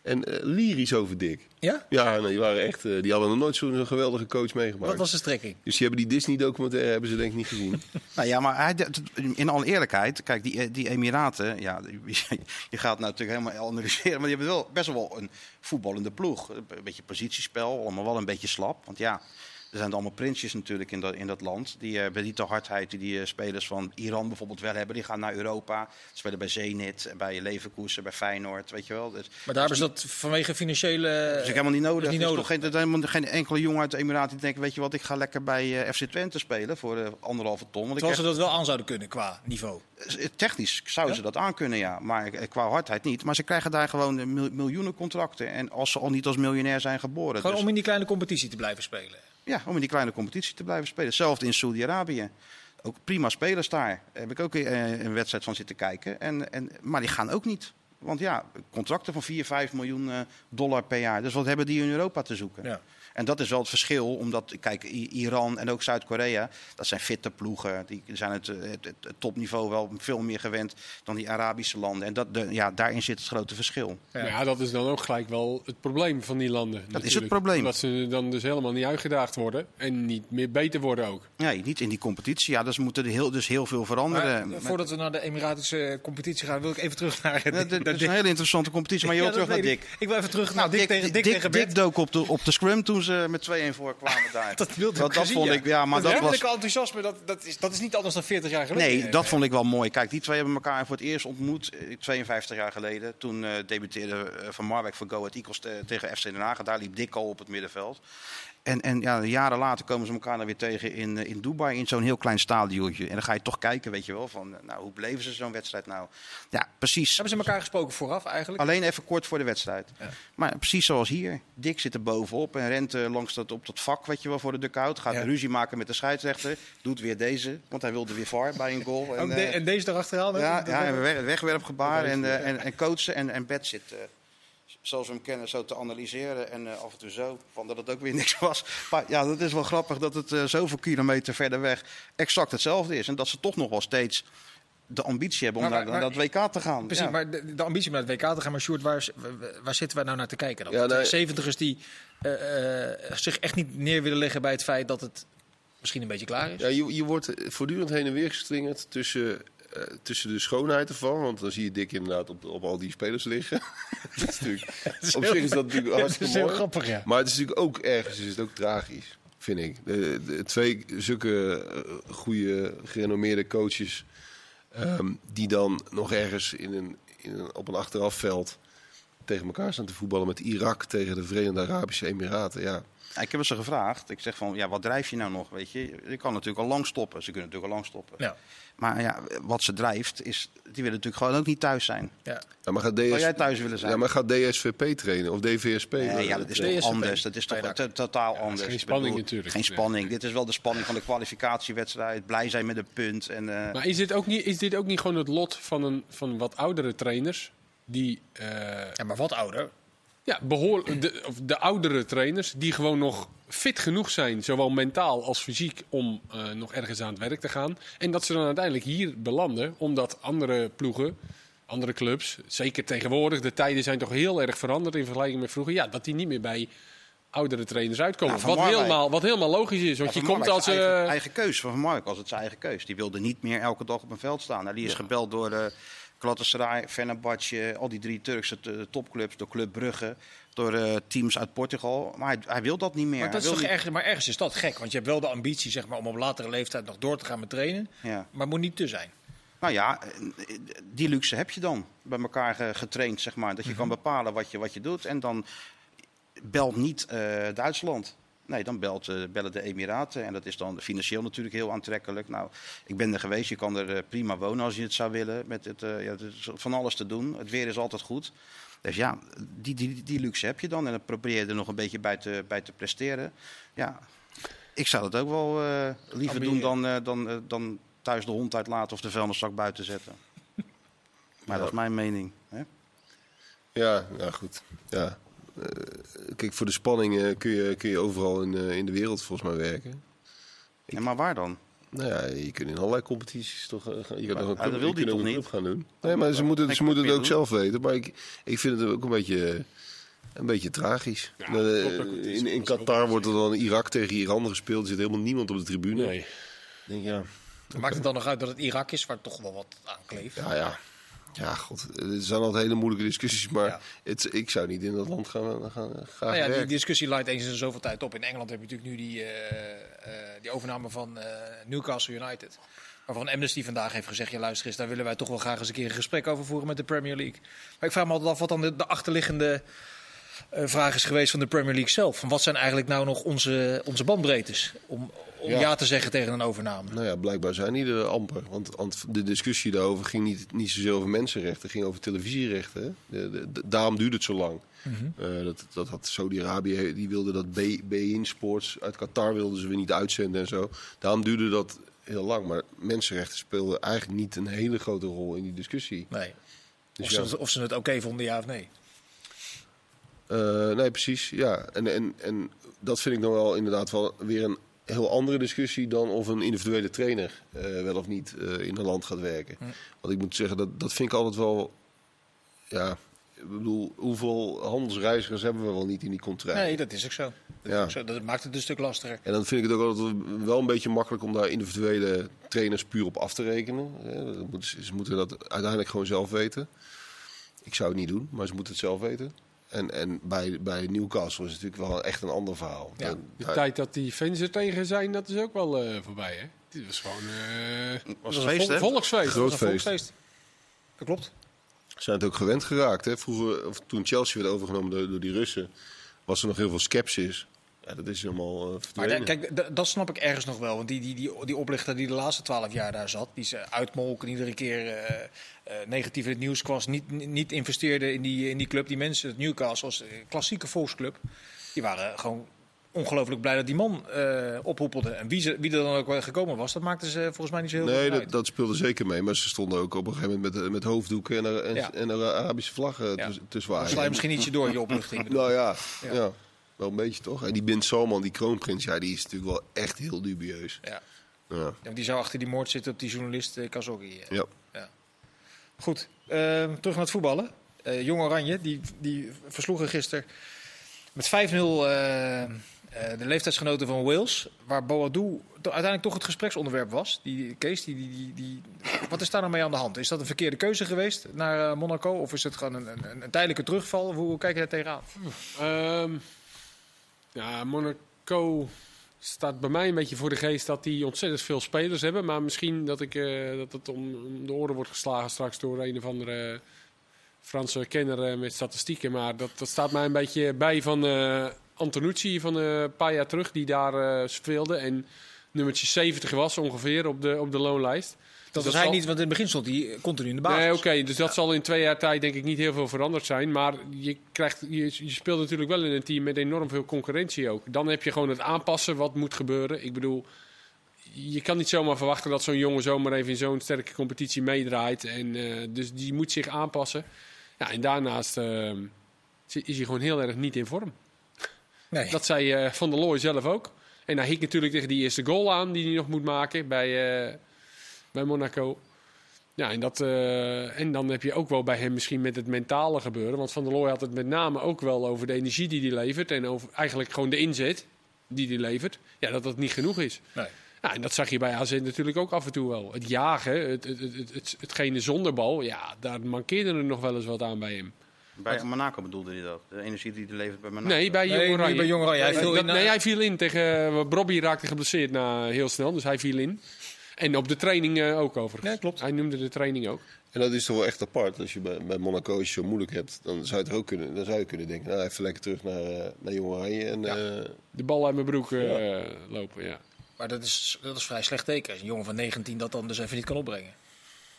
En eh, lyrisch over Dick. Ja? Ja, nee, die, waren echt, eh, die hadden nog nooit zo'n geweldige coach meegemaakt. Wat was de strekking? Dus die hebben die Disney-documentaire hebben ze denk ik niet gezien. *laughs* Nou ja, maar hij, in alle eerlijkheid, kijk, die, eh, die Emiraten, ja, *laughs* je gaat nou natuurlijk helemaal analyseren, maar die hebben wel best wel een voetballende ploeg. Een beetje positiespel, allemaal wel een beetje slap. Want ja, er zijn allemaal prinsjes natuurlijk in dat, in dat land. Die hebben niet de hardheid die die eh, spelers van Iran bijvoorbeeld wel hebben. Die gaan naar Europa, spelen bij Zenit, bij Leverkusen, bij Feyenoord, weet je wel. Dus, Maar daar hebben ze dat vanwege financiële... dat is helemaal niet nodig. Niet nodig. toch geen, er is helemaal geen enkele jongen uit de Emiraten die denkt, weet je wat, ik ga lekker bij eh, FC Twente spelen voor eh, anderhalve ton. Want ik Terwijl krijg- ze dat wel aan zouden kunnen qua niveau. Technisch zouden ze dat aankunnen, ja. Maar eh, qua hardheid niet. Maar ze krijgen daar gewoon eh, mil- miljoenen contracten. En als ze al niet als miljonair zijn geboren. Gewoon Dus- om in die kleine competitie te blijven spelen. Ja, om in die kleine competitie te blijven spelen. Hetzelfde in Saudi-Arabië. Ook prima spelers daar. Heb ik ook eh, een wedstrijd van zitten kijken. En, en, maar die gaan ook niet. Want ja, contracten van 4, 5 miljoen eh, dollar per jaar. Dus wat hebben die in Europa te zoeken? Ja. En dat is wel het verschil, omdat, kijk, I- Iran en ook Zuid-Korea, dat zijn fitte ploegen. Die zijn het, eh, het, het- het topniveau wel veel meer gewend dan die Arabische landen. En dat, de, ja, daarin zit het grote verschil. Ja. Dat is dan ook gelijk wel het probleem van die landen. het natuurlijk. probleem. Dat ze dan dus helemaal niet uitgedaagd worden en niet meer beter worden ook. Ja, niet in die competitie. Ja, dus moeten er heel, dus heel veel veranderen. Maar, voordat we naar de Emiratische competitie gaan, wil ik even terug naar... Ja, dit is een hele interessante competitie, maar je Ja, wil dat terug naar Dick. Ik. ik wil even terug naar Nou, Dick, tegen, Dick, tegen. Dick dook op de, op de scrum toen ze met 2-1 voor kwamen daar. *laughs* Dat wilde dat, ik dat vond ja. ik, ja, maar dat was... enthousiasme, dat, dat, is, dat is niet anders dan 40 jaar geleden. Nee, dat vond ik wel mooi. Kijk, die twee hebben elkaar voor het eerst ontmoet, eh, 52 jaar geleden. Toen eh, debuteerde eh, Van Marwijk voor Go Ahead Eagles te- tegen FC Den Haag. Daar liep Dick al op het middenveld. En, en ja, jaren later komen ze elkaar dan weer tegen in, eh, in Dubai, in zo'n heel klein stadiontje. En dan ga je toch kijken, weet je wel, van eh, nou, hoe beleven ze zo'n wedstrijd nou? Ja, precies. Hebben ze elkaar gesproken vooraf eigenlijk? Alleen even kort voor de wedstrijd. Ja. Maar precies zoals hier. Dick zit er bovenop en rent eh, langs dat, op dat vak, weet je wel, voor de dugout. Gaat Ja. ruzie maken met de scheidsrechter. Doet weer deze, want hij wilde weer VAR bij een goal. *laughs* En, Ook de- en deze erachteraan? ja, ja en weg- wegwerpgebaar en, en, en coachen. En, en Bert zit, eh, zoals we hem kennen, zo te analyseren. En eh, af en toe zo, van dat het ook weer *laughs* niks was. Maar ja, dat is wel grappig dat het eh, zoveel kilometer verder weg exact hetzelfde is. En dat ze toch nog wel steeds de ambitie hebben om Maar- naar, maar- naar dat WK te gaan. Precies, Ja. maar de, de ambitie om naar het WK te gaan, maar Sjoerd, waar, waar zitten wij nou naar te kijken dan? Ja, de nee. 70ers die eh, eh, zich echt niet neer willen leggen bij het feit dat het misschien een beetje klaar is. Ja, je, je wordt voortdurend heen en weer geslingerd tussen, eh, tussen de schoonheid ervan. Want dan zie je Dick inderdaad op, op al die spelers liggen. *laughs* dat is natuurlijk, *laughs* op zich is dat *laughs* natuurlijk hartstikke mooi. grappig, ja. Maar het is natuurlijk ook ergens is het ook tragisch, vind ik. De, de twee zulke eh, goede, gerenommeerde coaches... ehm, die dan nog ergens in een, in een, op een achterafveld tegen elkaar staan te voetballen... met Irak tegen de Verenigde Arabische Emiraten. Ja, Ik heb ze gevraagd. Ik zeg van, ja, wat drijf je nou nog? Weet je, je kan natuurlijk al lang stoppen. Ze kunnen natuurlijk al lang stoppen. Ja, Maar ja, wat ze drijft, is, die willen natuurlijk gewoon ook niet thuis zijn. ja. Ja, maar gaat DS... Zou jij thuis willen zijn? Ja, maar gaat DSVP trainen of DVSP? Nee, ja, dat is DSVP. toch anders. Dat is toch to- totaal anders. geen spanning bedoel, natuurlijk. Geen spanning. Dit is wel de spanning van de kwalificatiewedstrijd. Blij zijn met een punt. En, eh, Maar is dit ook niet, is dit ook niet gewoon het lot van, een, van wat oudere trainers? Die, eh, ja, maar wat ouder. ja, behoor, de, of de oudere trainers die gewoon nog fit genoeg zijn, zowel mentaal als fysiek, om eh, nog ergens aan het werk te gaan. En dat ze dan uiteindelijk hier belanden, omdat andere ploegen, andere clubs, zeker tegenwoordig, de tijden zijn toch heel erg veranderd in vergelijking met vroeger, ja, dat die niet meer bij oudere trainers uitkomen. Nou, wat, Marwijk- helemaal, wat helemaal logisch is, want je komt als... zijn eigen, eh, eigen keus. Van Van Marwijk was het zijn eigen keus. Die wilde niet meer elke dag op een veld staan. Nou, die is gebeld door uh, Galatasaray, Fenerbahce, al die drie Turkse topclubs, door Club Brugge, door eh, teams uit Portugal. Maar hij, hij wil dat niet meer. Maar, dat is toch niet- erg, maar ergens is dat gek, want je hebt wel de ambitie zeg maar, om op latere leeftijd nog door te gaan met trainen, Ja. maar het moet niet te zijn. Nou ja, die luxe heb je dan bij elkaar ge- getraind, zeg maar. Dat je kan bepalen wat je, wat je doet. En dan belt niet eh, Duitsland. Nee, dan belt, eh, bellen de Emiraten. En dat is dan financieel natuurlijk heel aantrekkelijk. Nou, ik ben er geweest. Je kan er eh, prima wonen als je het zou willen. Met het, eh, ja, het is van alles te doen. Het weer is altijd goed. Dus ja, die, die, die luxe heb je dan. En dan probeer je er nog een beetje bij te, bij te presteren. Ja, ik zou dat ook wel liever doen dan, dan, dan thuis de hond uitlaten of de vuilniszak buiten zetten. Maar dat is mijn mening. Hè? Ja, nou goed. Ja. Eh, kijk, voor de spanning eh, kun, je, kun je overal in, eh, in de wereld volgens mij werken. Ja, maar waar dan? Nou ja, je kunt in allerlei competities toch... Je kan Maar- nog een dat club, wil je die ook toch niet? gaan doen. Nee, maar ze moeten, ze moeten het ook zelf weten. Maar ik, ik vind het ook een beetje, een beetje tragisch. Ja, klopt ook. Het is- in in ook Qatar wordt er dan Irak tegen Iran gespeeld. Er zit helemaal niemand op de tribune. Nee. Ik denk, ja, Maakt het dan nog uit dat het Irak is, waar toch wel wat aan kleeft? ja, ja. Ja, god. Het zijn altijd hele moeilijke discussies. Maar Ja. het, ik zou niet in dat land gaan, gaan, gaan Nou ja, die discussie leidt eens in zoveel tijd op. In Engeland heb je natuurlijk nu die, eh, eh, die overname van eh, Newcastle United. Waarvan Amnesty vandaag heeft gezegd: ja, luister eens, daar willen wij toch wel graag eens een keer een gesprek over voeren met de Premier League. Maar ik vraag me altijd af wat dan de, de achterliggende eh, vraag is geweest van de Premier League zelf. Van wat zijn eigenlijk nou nog onze, onze bandbreedtes om, om ja. Ja. te zeggen tegen een overname? Nou ja, blijkbaar zijn die er amper. Want, de discussie daarover ging niet, niet zozeer over mensenrechten, het ging over televisierechten. De, de- de- daarom duurde het zo lang. Eh, dat, dat had Saudi-Arabië, die wilde dat BIN Sports uit Qatar wilden ze weer niet uitzenden en zo. Daarom duurde dat heel lang. Maar mensenrechten speelden eigenlijk niet een hele grote rol in die discussie. Nee. Dus of, ja. ze, of ze het oké vonden, ja of nee. Eh, nee, precies. Ja. En, en, en dat vind ik dan wel inderdaad wel weer een heel andere discussie dan of een individuele trainer eh, wel of niet eh, in een land gaat werken. Want ik moet zeggen, dat, dat vind ik altijd wel. Ja, ik bedoel, hoeveel handelsreizigers hebben we wel niet in die contract? Nee, dat is ook zo. Dat, Ja. ook zo. dat maakt het een stuk lastiger. En dan vind ik het ook altijd wel een beetje makkelijk om daar individuele trainers puur op af te rekenen. Ze ze moeten dat uiteindelijk gewoon zelf weten. Ik zou het niet doen, maar ze moeten het zelf weten. En, en bij, bij Newcastle is het natuurlijk wel echt een ander verhaal. Ja. Dan- De tijd dat die fans er tegen zijn, dat is ook wel eh, voorbij. Hè? Dit was gewoon eh Was een feest, vol- hè? volksfeest. Groot feest. volksfeest. Dat klopt. zijn het ook gewend geraakt. Hè? Vroeger, of toen Chelsea werd overgenomen door, door die Russen, was er nog heel veel scepsis. Ja, dat is helemaal eh Maar kijk, da- dat snap ik ergens nog wel. Want die, die, die, die oplichter die de laatste twaalf jaar daar zat, die ze uitmolken, iedere keer negatief in het nieuws kwam, niet, niet investeerde in die, in die club. Die mensen, het Newcastle als eh, klassieke volksclub, die waren gewoon ongelooflijk blij dat die man eh ophoepelde. En wie, ze, wie er dan ook wel gekomen was, dat maakte ze volgens mij niet zo heel Nee, veel dat, uit. dat speelde zeker mee. Maar ze stonden ook op een gegeven moment met, met hoofddoeken en, en, Ja. en Arabische vlaggen Ja. te, zwaaien. sla je misschien ietsje door je opluchting. *laughs* Nou ja, Ja. ja. wel een beetje toch. En die Bin Salman, die kroonprins, ja, die is natuurlijk wel echt heel dubieus. Ja. Ja. Die zou achter die moord zitten op die journalist eh, Khashoggi. eh. ja. Goed, eh, terug naar het voetballen. Eh Jong Oranje, die, die versloegen gisteren met 5-0 eh, eh, de leeftijdsgenoten van Wales. Waar Boadou uiteindelijk toch het gespreksonderwerp was. Die Kees, die, die, die, wat is daar nou mee aan de hand? Is dat een verkeerde keuze geweest naar Monaco? Of is het gewoon een, een, een tijdelijke terugval? Hoe, hoe kijk je daar tegenaan? Ehm, ja, Monaco staat bij mij een beetje voor de geest dat die ontzettend veel spelers hebben. Maar misschien dat, ik, eh, dat het om, de oren wordt geslagen straks door een of andere Franse kenner eh, met statistieken. Maar dat, dat staat mij een beetje bij van eh Antonucci van een paar jaar terug, die daar speelde. En nummertje 70 was ongeveer op de, op de loonlijst. Dat Dus was hij zal- niet, want in het begin stond hij continu in de basis. Nee, oké. dus dat zal in twee jaar tijd denk ik niet heel veel veranderd zijn. Maar je, krijgt, je, je speelt natuurlijk wel in een team met enorm veel concurrentie ook. Dan heb je gewoon het aanpassen wat moet gebeuren. Ik bedoel, je kan niet zomaar verwachten dat zo'n jongen zomaar even in zo'n sterke competitie meedraait. En, eh, dus die moet zich aanpassen. Ja, en daarnaast eh, is hij gewoon heel erg niet in vorm. Nee. Dat zei eh, Van der Looy zelf ook. En hij hikt natuurlijk tegen die eerste goal aan die hij nog moet maken bij, bij Monaco. Ja, en, dat, eh, en dan heb je ook wel bij hem misschien met het mentale gebeuren. Want Van der Looy had het met name ook wel over de energie die hij levert. En over eigenlijk gewoon de inzet die hij levert. Ja, dat dat niet genoeg is. Nee. Ja, en dat zag je bij AZ natuurlijk ook af en toe wel. Het jagen, het, het, het, het, hetgene zonder bal, ja, daar mankeerde er nog wel eens wat aan bij hem. Bij Monaco bedoelde hij dat? De energie die hij levert bij Monaco? Nee, bij Nee, Jong Oranje. bij Jong Oranje. Hij Nee, viel dat- in, eh, nee, hij viel in tegen... uh, Bobby raakte geblesseerd na heel snel, dus hij viel in. En op de training eh, ook overigens. Ja, klopt. Hij noemde de training ook. En dat is toch wel echt apart. Als je bij, bij Monaco als je zo moeilijk hebt, dan zou je, er ook kunnen, dan zou je kunnen denken, nou even lekker terug naar, eh, naar Jong Oranje. En, Ja. eh, De bal uit mijn broek eh, lopen, ja. Maar dat is, dat is vrij slecht teken. Als een jongen van 19 dat dan dus even niet kan opbrengen.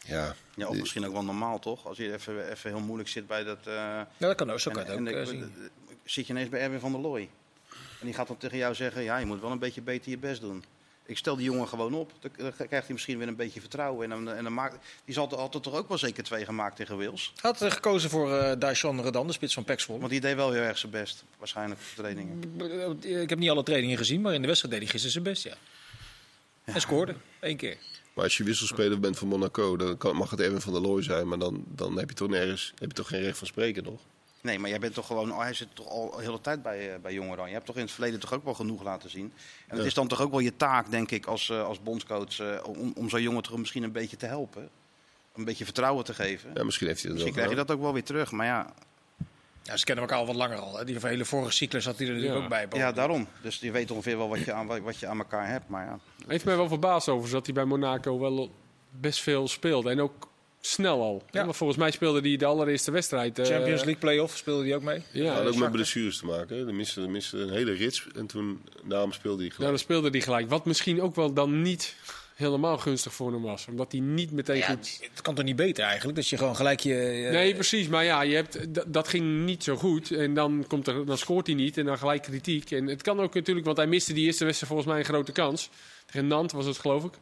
ja. Ja, of misschien ook wel normaal, toch? Als je even, even heel moeilijk zit bij dat... eh, Ja, dat kan ook. Zo kan en- het ook zien. zit je ineens bij Erwin van der Looy. En die gaat dan tegen jou zeggen, ja, je moet wel een beetje beter je best doen. Ik stel die jongen gewoon op. Dan krijgt hij misschien weer een beetje vertrouwen. En dan, en dan maakt, die zal er altijd toch ook wel zeker twee gemaakt tegen Wils. Had eh, gekozen voor eh Daishan Redan, de spits van Zwolle. Want die deed wel heel erg zijn best, waarschijnlijk op de trainingen. Ik heb niet alle trainingen gezien, maar in de wedstrijd deed hij gisteren zijn best, ja. En scoorde. Eén keer. Maar als je wisselspeler bent van Monaco, dan kan, mag het Erwin van der Looy zijn. Maar dan, dan heb je toch nergens, heb je toch geen recht van spreken nog. Nee, maar jij bent toch gewoon, oh, hij zit toch al de hele tijd bij, eh, bij Jong Oranje. Je hebt toch in het verleden toch ook wel genoeg laten zien. En het Ja. is dan toch ook wel je taak, denk ik, als, eh, als bondscoach, eh, om, om zo'n jongen toch misschien een beetje te helpen. Een beetje vertrouwen te geven. Ja, misschien heeft hij dat misschien wel krijg je dat ook wel weer terug. Maar ja, Ja, ze kennen elkaar al wat langer al. Hè. Die hele vorige cyclus had hij er natuurlijk Ja. ook bij. ja, daarom. Dus je weet ongeveer wel wat je aan, wat je aan elkaar hebt. Maar ja, Heeft mij wel verbaasd over dat hij bij Monaco wel best veel speelde. En ook snel al. Ja. Want volgens mij speelde hij de allereerste wedstrijd. eh, Champions League play-off speelde hij ook mee. Ja, Ja, had ook met blessures te maken. hè. Er miste, miste een hele rits en toen daarom speelde hij Nou, gelijk. dan speelde hij gelijk. Wat misschien ook wel dan niet helemaal gunstig voor hem was. Omdat hij niet meteen Ja, goed... het kan toch niet beter eigenlijk? Dat je gewoon gelijk je... eh, Nee, precies. Maar ja, je hebt, dat ging niet zo goed. En dan, komt er, dan scoort hij niet. En dan gelijk kritiek. En het kan ook natuurlijk, want hij miste die eerste wedstrijd volgens mij een grote kans. Tegen Nantes was het, geloof ik.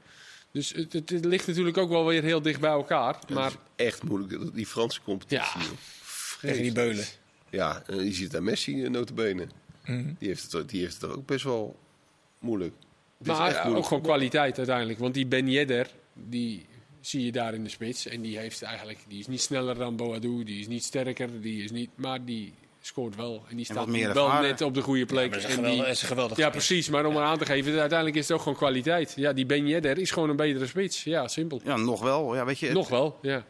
Dus het, het, het ligt natuurlijk ook wel weer heel dicht bij elkaar. Ja, Maar het is echt moeilijk, die Franse competitie. Ja. tegen die beulen. Ja, en je ziet daar Messi eh, notabene. Mhm. Die heeft, het, die heeft het ook best wel moeilijk. Het Maar moeilijk ook gewoon kwaliteit uiteindelijk. Want die Ben Yedder, die zie je daar in de spits. En die, heeft eigenlijk, die is niet sneller dan Boadou. Die is niet sterker. Die is niet, maar die scoort wel. En die staat meer wel net op de goede plek. Maar dat is En een die- geweldig, is een geweldig ja, precies. Maar om er aan te geven, uiteindelijk is het ook gewoon kwaliteit. Ja, die Ben Yedder is gewoon een betere spits. Ja, simpel. ja, nog wel. Ja, weet je, Nog wel, ja.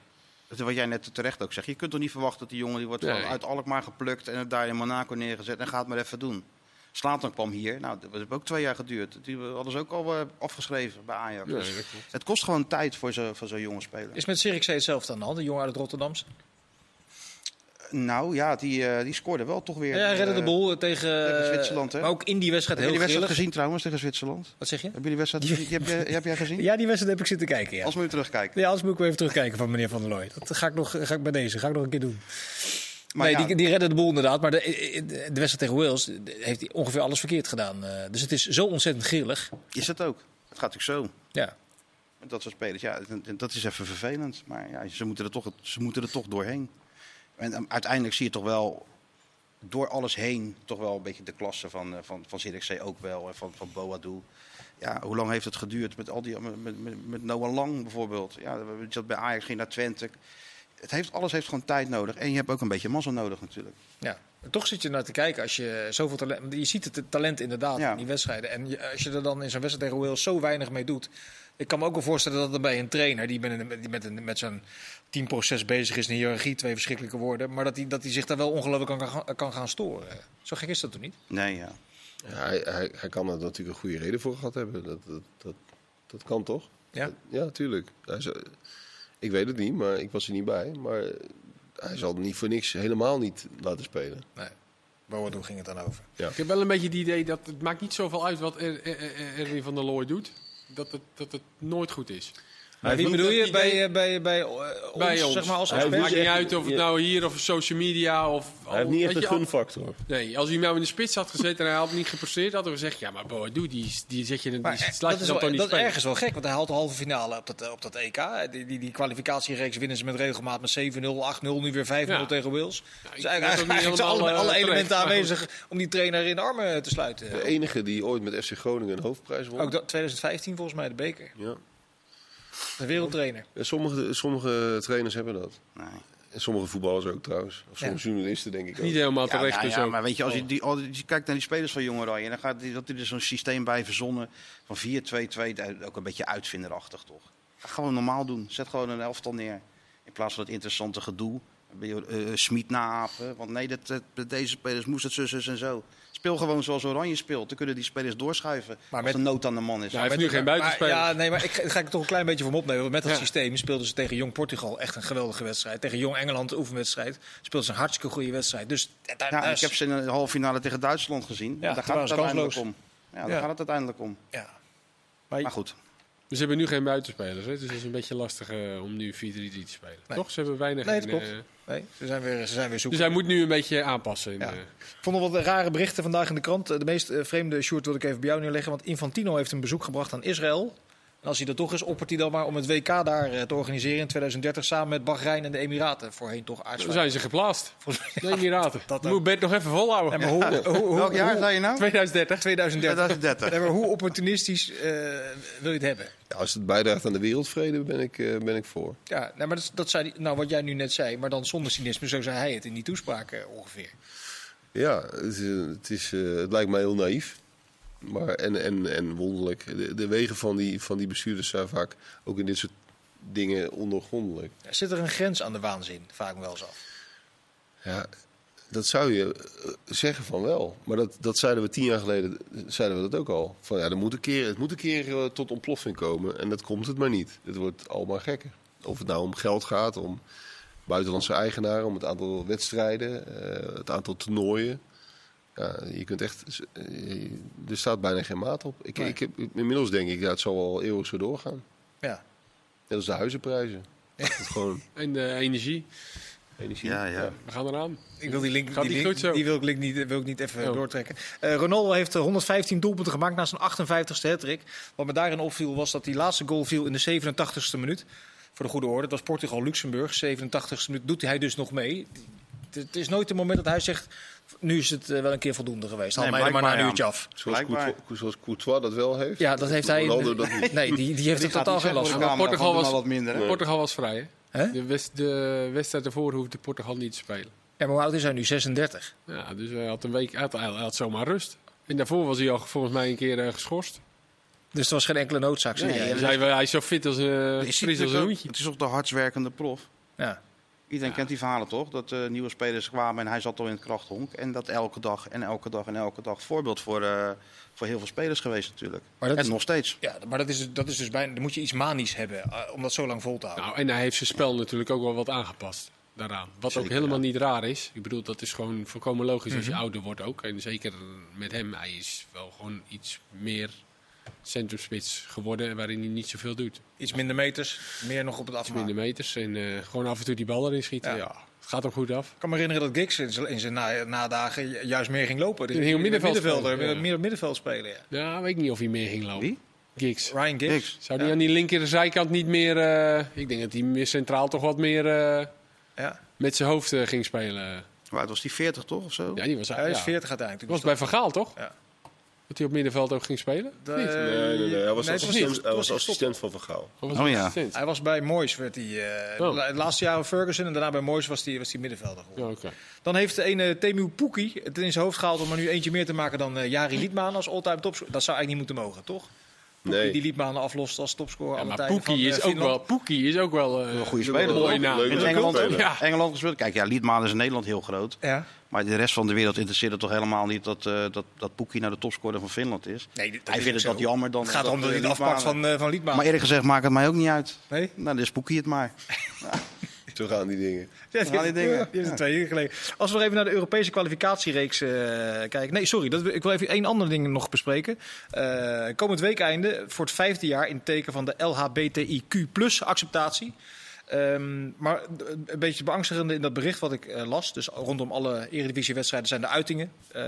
wat jij net terecht ook zegt. Je kunt toch niet verwachten dat die jongen die wordt Nee. uit Alkmaar geplukt en het daar in Monaco neergezet en gaat maar even doen. Slatan kwam hier. Nou, dat heeft ook twee jaar geduurd. Die hadden ze ook al eh, afgeschreven bij Ajax. Ja, Dus dat klopt. het kost gewoon tijd voor zo'n voor zo'n jonge speler. Is met Zirkzee hetzelfde aan de hand, de jongen uit het Rotterdamse? Nou ja, die, eh, die scoorde wel toch weer. Ja, redde de eh, boel tegen, tegen Zwitserland, hè? Maar ook in die wedstrijd Heb je heel die wedstrijd gezien trouwens tegen Zwitserland? Wat zeg je? Heb je die wedstrijd? Die heb, jij, heb jij gezien? *laughs* Ja, die wedstrijd heb ik zitten kijken, ja. Als we nu terugkijken. Ja, anders moet ik even terugkijken van meneer Van der Looy. Dat ga ik, nog, ga ik bij deze, ga ik nog een keer doen. Maar nee, ja, die, die redde de boel inderdaad. Maar de, de wedstrijd tegen Wales heeft hij ongeveer alles verkeerd gedaan. Eh, Dus het is zo ontzettend grillig. is het ook. Het gaat natuurlijk zo. Ja. Dat soort spelers. Ja, dat- dat is even vervelend. Maar ja, ze, moeten er toch, ze moeten er toch doorheen. En um, uiteindelijk zie je toch wel door alles heen toch wel een beetje de klasse van, eh, van, van ook wel. En van, van Boadou. Ja, hoe lang heeft het geduurd met, al die, met, met, Noah Lang bijvoorbeeld? Ja, zat bij Ajax, ging naar Twente. Het heeft, alles heeft gewoon tijd nodig. En je hebt ook een beetje mazzel nodig natuurlijk. Ja, toch zit je naar te kijken als je zoveel talent. Je ziet het talent inderdaad Ja. in die wedstrijden. En je- als je er dan in zo'n wedstrijd tegen Wales zo weinig mee doet. Ik kan me ook wel voorstellen dat er bij een trainer die met, een, die met, een, met zo'n teamproces bezig is, een hiërarchie, twee verschrikkelijke woorden. Maar dat hij dat hij zich daar wel ongelooflijk kan, gaan- kan gaan storen. Zo gek is dat toch niet? Nee, ja. Ja, hij, hij, hij kan er natuurlijk een goede reden voor gehad hebben. Dat, dat, dat, dat kan toch? Ja. Ja, natuurlijk. Hij zou- ik weet het niet, maar ik was er niet bij. Maar hij zal niet voor niks helemaal niet laten spelen. Nee. Boadu ging het dan over. Ik heb wel een beetje het idee dat het maakt niet zoveel uit wat Er- Er- Er- Erwin van der Looy doet. Dat het, dat het nooit goed is. Maar wie bedoel je bij, idee- eh, bij, bij, ons, Bij ons. zeg maar als Hij Het expert? maakt niet echt- uit of het nou hier of social media of... Hij heeft niet echt weet een gunfactor. Nee, als hij nou in de spits had gezeten en hij had niet gepresteerd, hadden we gezegd... Ja, maar Boadu, die, die, zet je, die Maar eh, slaat dat je dan toch niet dat is ergens wel gek, want hij haalt de halve finale op dat, eh, op dat EK. Die, die, die kwalificatiereeks winnen ze met regelmaat met 7-0, 8-0, nu weer 5-0 Ja. tegen Wales. Ja, Dus eigenlijk, eigenlijk zijn alle, alle elementen aanwezig om die trainer in de armen te sluiten. De enige die ooit met FC Groningen een hoofdprijs won. Ook dat, 2015 volgens mij de beker. Ja. De wereldtrainer. Sommige, sommige trainers hebben dat. Nee. En sommige voetballers ook trouwens. Of Ja. sommige journalisten denk ik ook. Niet helemaal terecht ja, dus ja, maar weet je, als je, die, kijkt naar die spelers van Jong Oranje, dan gaat die, dat hij er zo'n systeem bij verzonnen van 4-2-2, dat is ook een beetje uitvinderachtig toch. Ga gewoon normaal doen. Zet gewoon een elftal neer. In plaats van het interessante gedoe ben je, eh, Smit naapen. Want nee, dat, dat- deze spelers moesten het zus, zus en zo. Speel gewoon zoals Oranje speelt. Dan kunnen die spelers doorschuiven Maar als met- er nood aan de man is. Ja, hij heeft nu geen buitenspeler. Ja, nee, maar ik ga, ik er toch een klein beetje voor me opnemen. Want met dat Ja. systeem speelden ze tegen Jong Portugal echt een geweldige wedstrijd. Tegen Jong Engeland een oefenwedstrijd. Speelden ze een hartstikke goede wedstrijd. Dus daar, Ja, daar ik heb ze in de halve finale tegen Duitsland gezien. Ja, daar gaat het uiteindelijk om. Ja, daar Ja. gaat het uiteindelijk om. ja. Maar goed. Ze hebben nu geen buitenspelers. Hè? Dus het is een beetje lastig eh, om nu 4-3-3 te spelen. Nee. Toch? Ze hebben weinig. Nee, dat klopt. eh, Nee, ze zijn weer, ze zijn weer zoeken. dus hij moet nu een beetje aanpassen. In, Ja. eh, Ik vond nog wat rare berichten vandaag in de krant. De meest vreemde short wil ik even bij jou neerleggen. Want Infantino heeft een bezoek gebracht aan Israël. En als hij er toch is, oppert hij dan maar om het WK daar eh, te organiseren in 2030 samen met Bahrein en de Emiraten. Voorheen toch dan aardsvijand. zijn ze geplaatst. *laughs* De Emiraten. dat Dat moet Bert nog even volhouden. Ja, maar hoe, hoe, hoe, Welk jaar hoe- zei je nou? 2030. 2030. 2030. Ja, maar hoe opportunistisch eh, wil je het hebben? Ja, als het bijdraagt aan de wereldvrede, ben ik, eh, ben ik voor. Ja, nou, maar dat, dat zei nou, wat jij nu net zei, maar dan zonder cynisme, zo zei hij het in die toespraak ongeveer. Ja, het, is, het, is, het lijkt mij heel naïef. Maar, en, en, en wonderlijk. De, de wegen van die, van die bestuurders zijn vaak ook in dit soort dingen ondergrondelijk. Zit er een grens aan de waanzin? Me wel af. Ja, dat zou je eh, zeggen van wel. Maar dat, dat zeiden we tien jaar geleden zeiden we dat ook al. Van, ja, er moet een keer, het moet een keer eh, tot ontploffing komen. En dat komt het maar niet. Het wordt allemaal gekker. Of het nou om geld gaat, om buitenlandse eigenaren, om het aantal wedstrijden, eh, het aantal toernooien. Ja, je kunt echt, eh, er staat bijna geen maat op. Ik, Nee. ik heb, inmiddels denk ik, ja, het zal wel eeuwig zo doorgaan. Ja. Net als de huizenprijzen. Het gewoon *laughs* En de energie. energie. Ja, ja. We gaan eraan. Ik wil die link, Gaat die, niet link- goed zo? die wil ik, link niet, wil ik niet even Oh. doortrekken. Eh, Ronaldo heeft eh, 115 doelpunten gemaakt na zijn 58ste hattrick. Wat me daarin opviel was dat die laatste goal viel in de 87ste minuut. Voor de goede orde, dat was Portugal-Luxemburg. 87ste minuut doet hij dus nog mee. Het is nooit een moment dat hij zegt, nu is het eh, wel een keer voldoende geweest. Haal Nee, mij er maar na een uurtje af. Zoals. Courtois, zoals Courtois dat wel heeft. Ja, dat heeft hij... Dat niet. Nee, die, die heeft er Die gaat totaal geen last van. Maar Portugal was- maar wat minder. Hè? Portugal was vrij. Hè? De, west, de wedstrijd ervoor hoefde Portugal niet te spelen. Ja, maar hoe oud is hij nu? 36. Ja, dus hij had een week hij had, hij had zomaar rust. En daarvoor was hij al volgens mij een keer eh, geschorst. Dus er was geen enkele noodzaak. Nee. Dus hij, hij is zo fit als uh, fris als een hoentje. Het is toch de hardwerkende prof. Ja. Iedereen kent die verhalen toch? Dat eh, nieuwe spelers kwamen en hij zat al in het krachthonk. En dat elke dag en elke dag en elke dag. Voorbeeld voor, eh, voor heel veel spelers geweest natuurlijk. Maar dat en is- nog steeds. Ja, maar dat is, dat is dus bijna... Dan moet je iets manisch hebben eh, om dat zo lang vol te houden. Nou, en hij heeft zijn spel natuurlijk ook wel wat aangepast daaraan. Wat ook helemaal ja. niet raar is. Ik bedoel, dat is gewoon volkomen logisch als je ouder wordt ook. En zeker met hem, hij is wel gewoon iets meer centrumspits geworden waarin hij niet zoveel doet. Iets minder meters, meer nog op het Iets afmaken. minder meters en eh, gewoon af en toe die bal erin schieten. Ja. Ja. het gaat hem goed af. Ik kan me herinneren dat Giggs in zijn, in zijn na- nadagen ju- juist meer ging lopen. Dus ging op middenveld middenvelder, ja. meer op middenveld spelen. Ja. Ja, weet ik niet of hij meer ging lopen. Wie? Giggs. Ryan Giggs. Zou die Ja. aan die linker zijkant niet meer... eh, ik denk dat hij meer centraal toch wat meer eh, Ja. met zijn hoofd ging spelen. Hoe oud was die 40 toch of zo? Ja, die was, Hij is ja. 40 uiteindelijk. was bij Van Gaal, toch? Ja. Dat hij op middenveld ook ging spelen? De- Niet? Nee, nee, nee. Hij was nee, assistent, hij was assistent van Van Gaal. Oh hij ja. Hij was bij Moyes, werd hij, eh, Oh. la- het laatste jaar Ferguson en daarna bij Moyes was hij was hij middenvelder geworden. Ja, oké. Dan heeft de ene Temu Pukki het in zijn hoofd gehaald om er nu eentje meer te maken dan eh, Jari Liedman als all-time topscorer. Dat zou eigenlijk niet moeten mogen, toch? Nee. die Liedman aflost als topscorer Ja, maar Poekie van, is, eh, ook wel, Poekie is ook wel eh, Een goede speler. mooie toch? naam. In Engeland. Ja. Engeland gespeeld. Kijk, ja, Liedman is in Nederland heel groot. Ja. Maar de rest van de wereld interesseert het toch helemaal niet dat, eh dat, dat Poekie nou de topscorer van Finland is. Nee, dat Hij is vindt het dat jammer dan. Het gaat hij eh, afpakt Liedmanen- van, eh van Liedman. Maar eerlijk gezegd maakt het mij ook niet uit. Nee? Nou, dus Poekie het maar. *laughs* Zo gaan die dingen. *laughs* Ja, gaan die dingen. *laughs* Die het twee jaar geleden. Als we nog even naar de Europese kwalificatiereeks eh, kijken. Nee, sorry. Dat, ik wil even één ander ding nog bespreken. Eh, komend weekeinde voor het vijfde jaar in het teken van de LHBTIQ acceptatie. Ehm, maar een beetje beangstigende in dat bericht wat ik eh, las. Dus rondom alle eredivisiewedstrijden zijn de uitingen. Eh,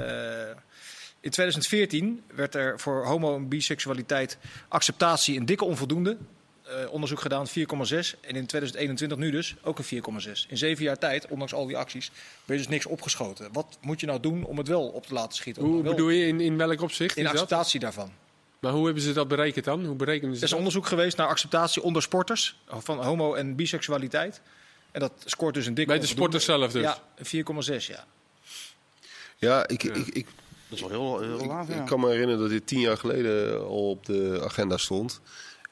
in 2014 werd er voor homo- en biseksualiteit acceptatie een dikke onvoldoende. Eh, onderzoek gedaan 4,6. En in 2021 nu dus ook een 4,6. In zeven jaar tijd, ondanks al die acties, ben je dus niks opgeschoten. Wat moet je nou doen om het wel op te laten schieten? Hoe bedoel je, in, in welk opzicht in dat? acceptatie daarvan. Maar hoe hebben ze dat berekend dan? Hoe berekenen ze Er is dat? onderzoek geweest naar acceptatie onder sporters van homo- en biseksualiteit. En dat scoort dus een dikke Bij de sporters zelf dus? Ja, een 4,6 ja. Ja, ik, ik, ik, Dat is wel heel, heel laag, ik, ja. ik kan me herinneren dat dit tien jaar geleden al op de agenda stond.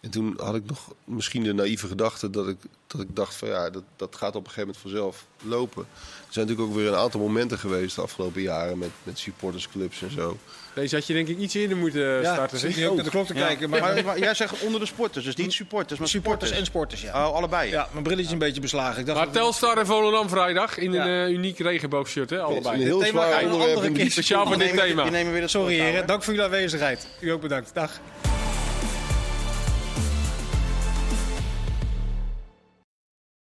En toen had ik nog misschien de naïeve gedachte dat ik, dat ik dacht van ja, dat, dat gaat op een gegeven moment vanzelf lopen. Er zijn natuurlijk ook weer een aantal momenten geweest de afgelopen jaren met, met supportersclubs en zo. Deze had je denk ik iets eerder moeten Ja, starten. zit nu ook naar de klok te Ja. kijken. Maar, Maar, maar jij zegt onder de sporters, dus niet supporters, maar supporters supporters. en sporters, ja. Oh, allebei. Ja, mijn brilletje is een beetje beslagen. Ik dacht Maar Telstar en Volendam vrijdag in Ja. een eh, uniek regenboogshirt, hè, Een allebei. heel thema zwaar een onderwerp die Speciaal voor dit nemen, thema. Sorry heren, dank voor jullie aanwezigheid. U ook bedankt. Dag.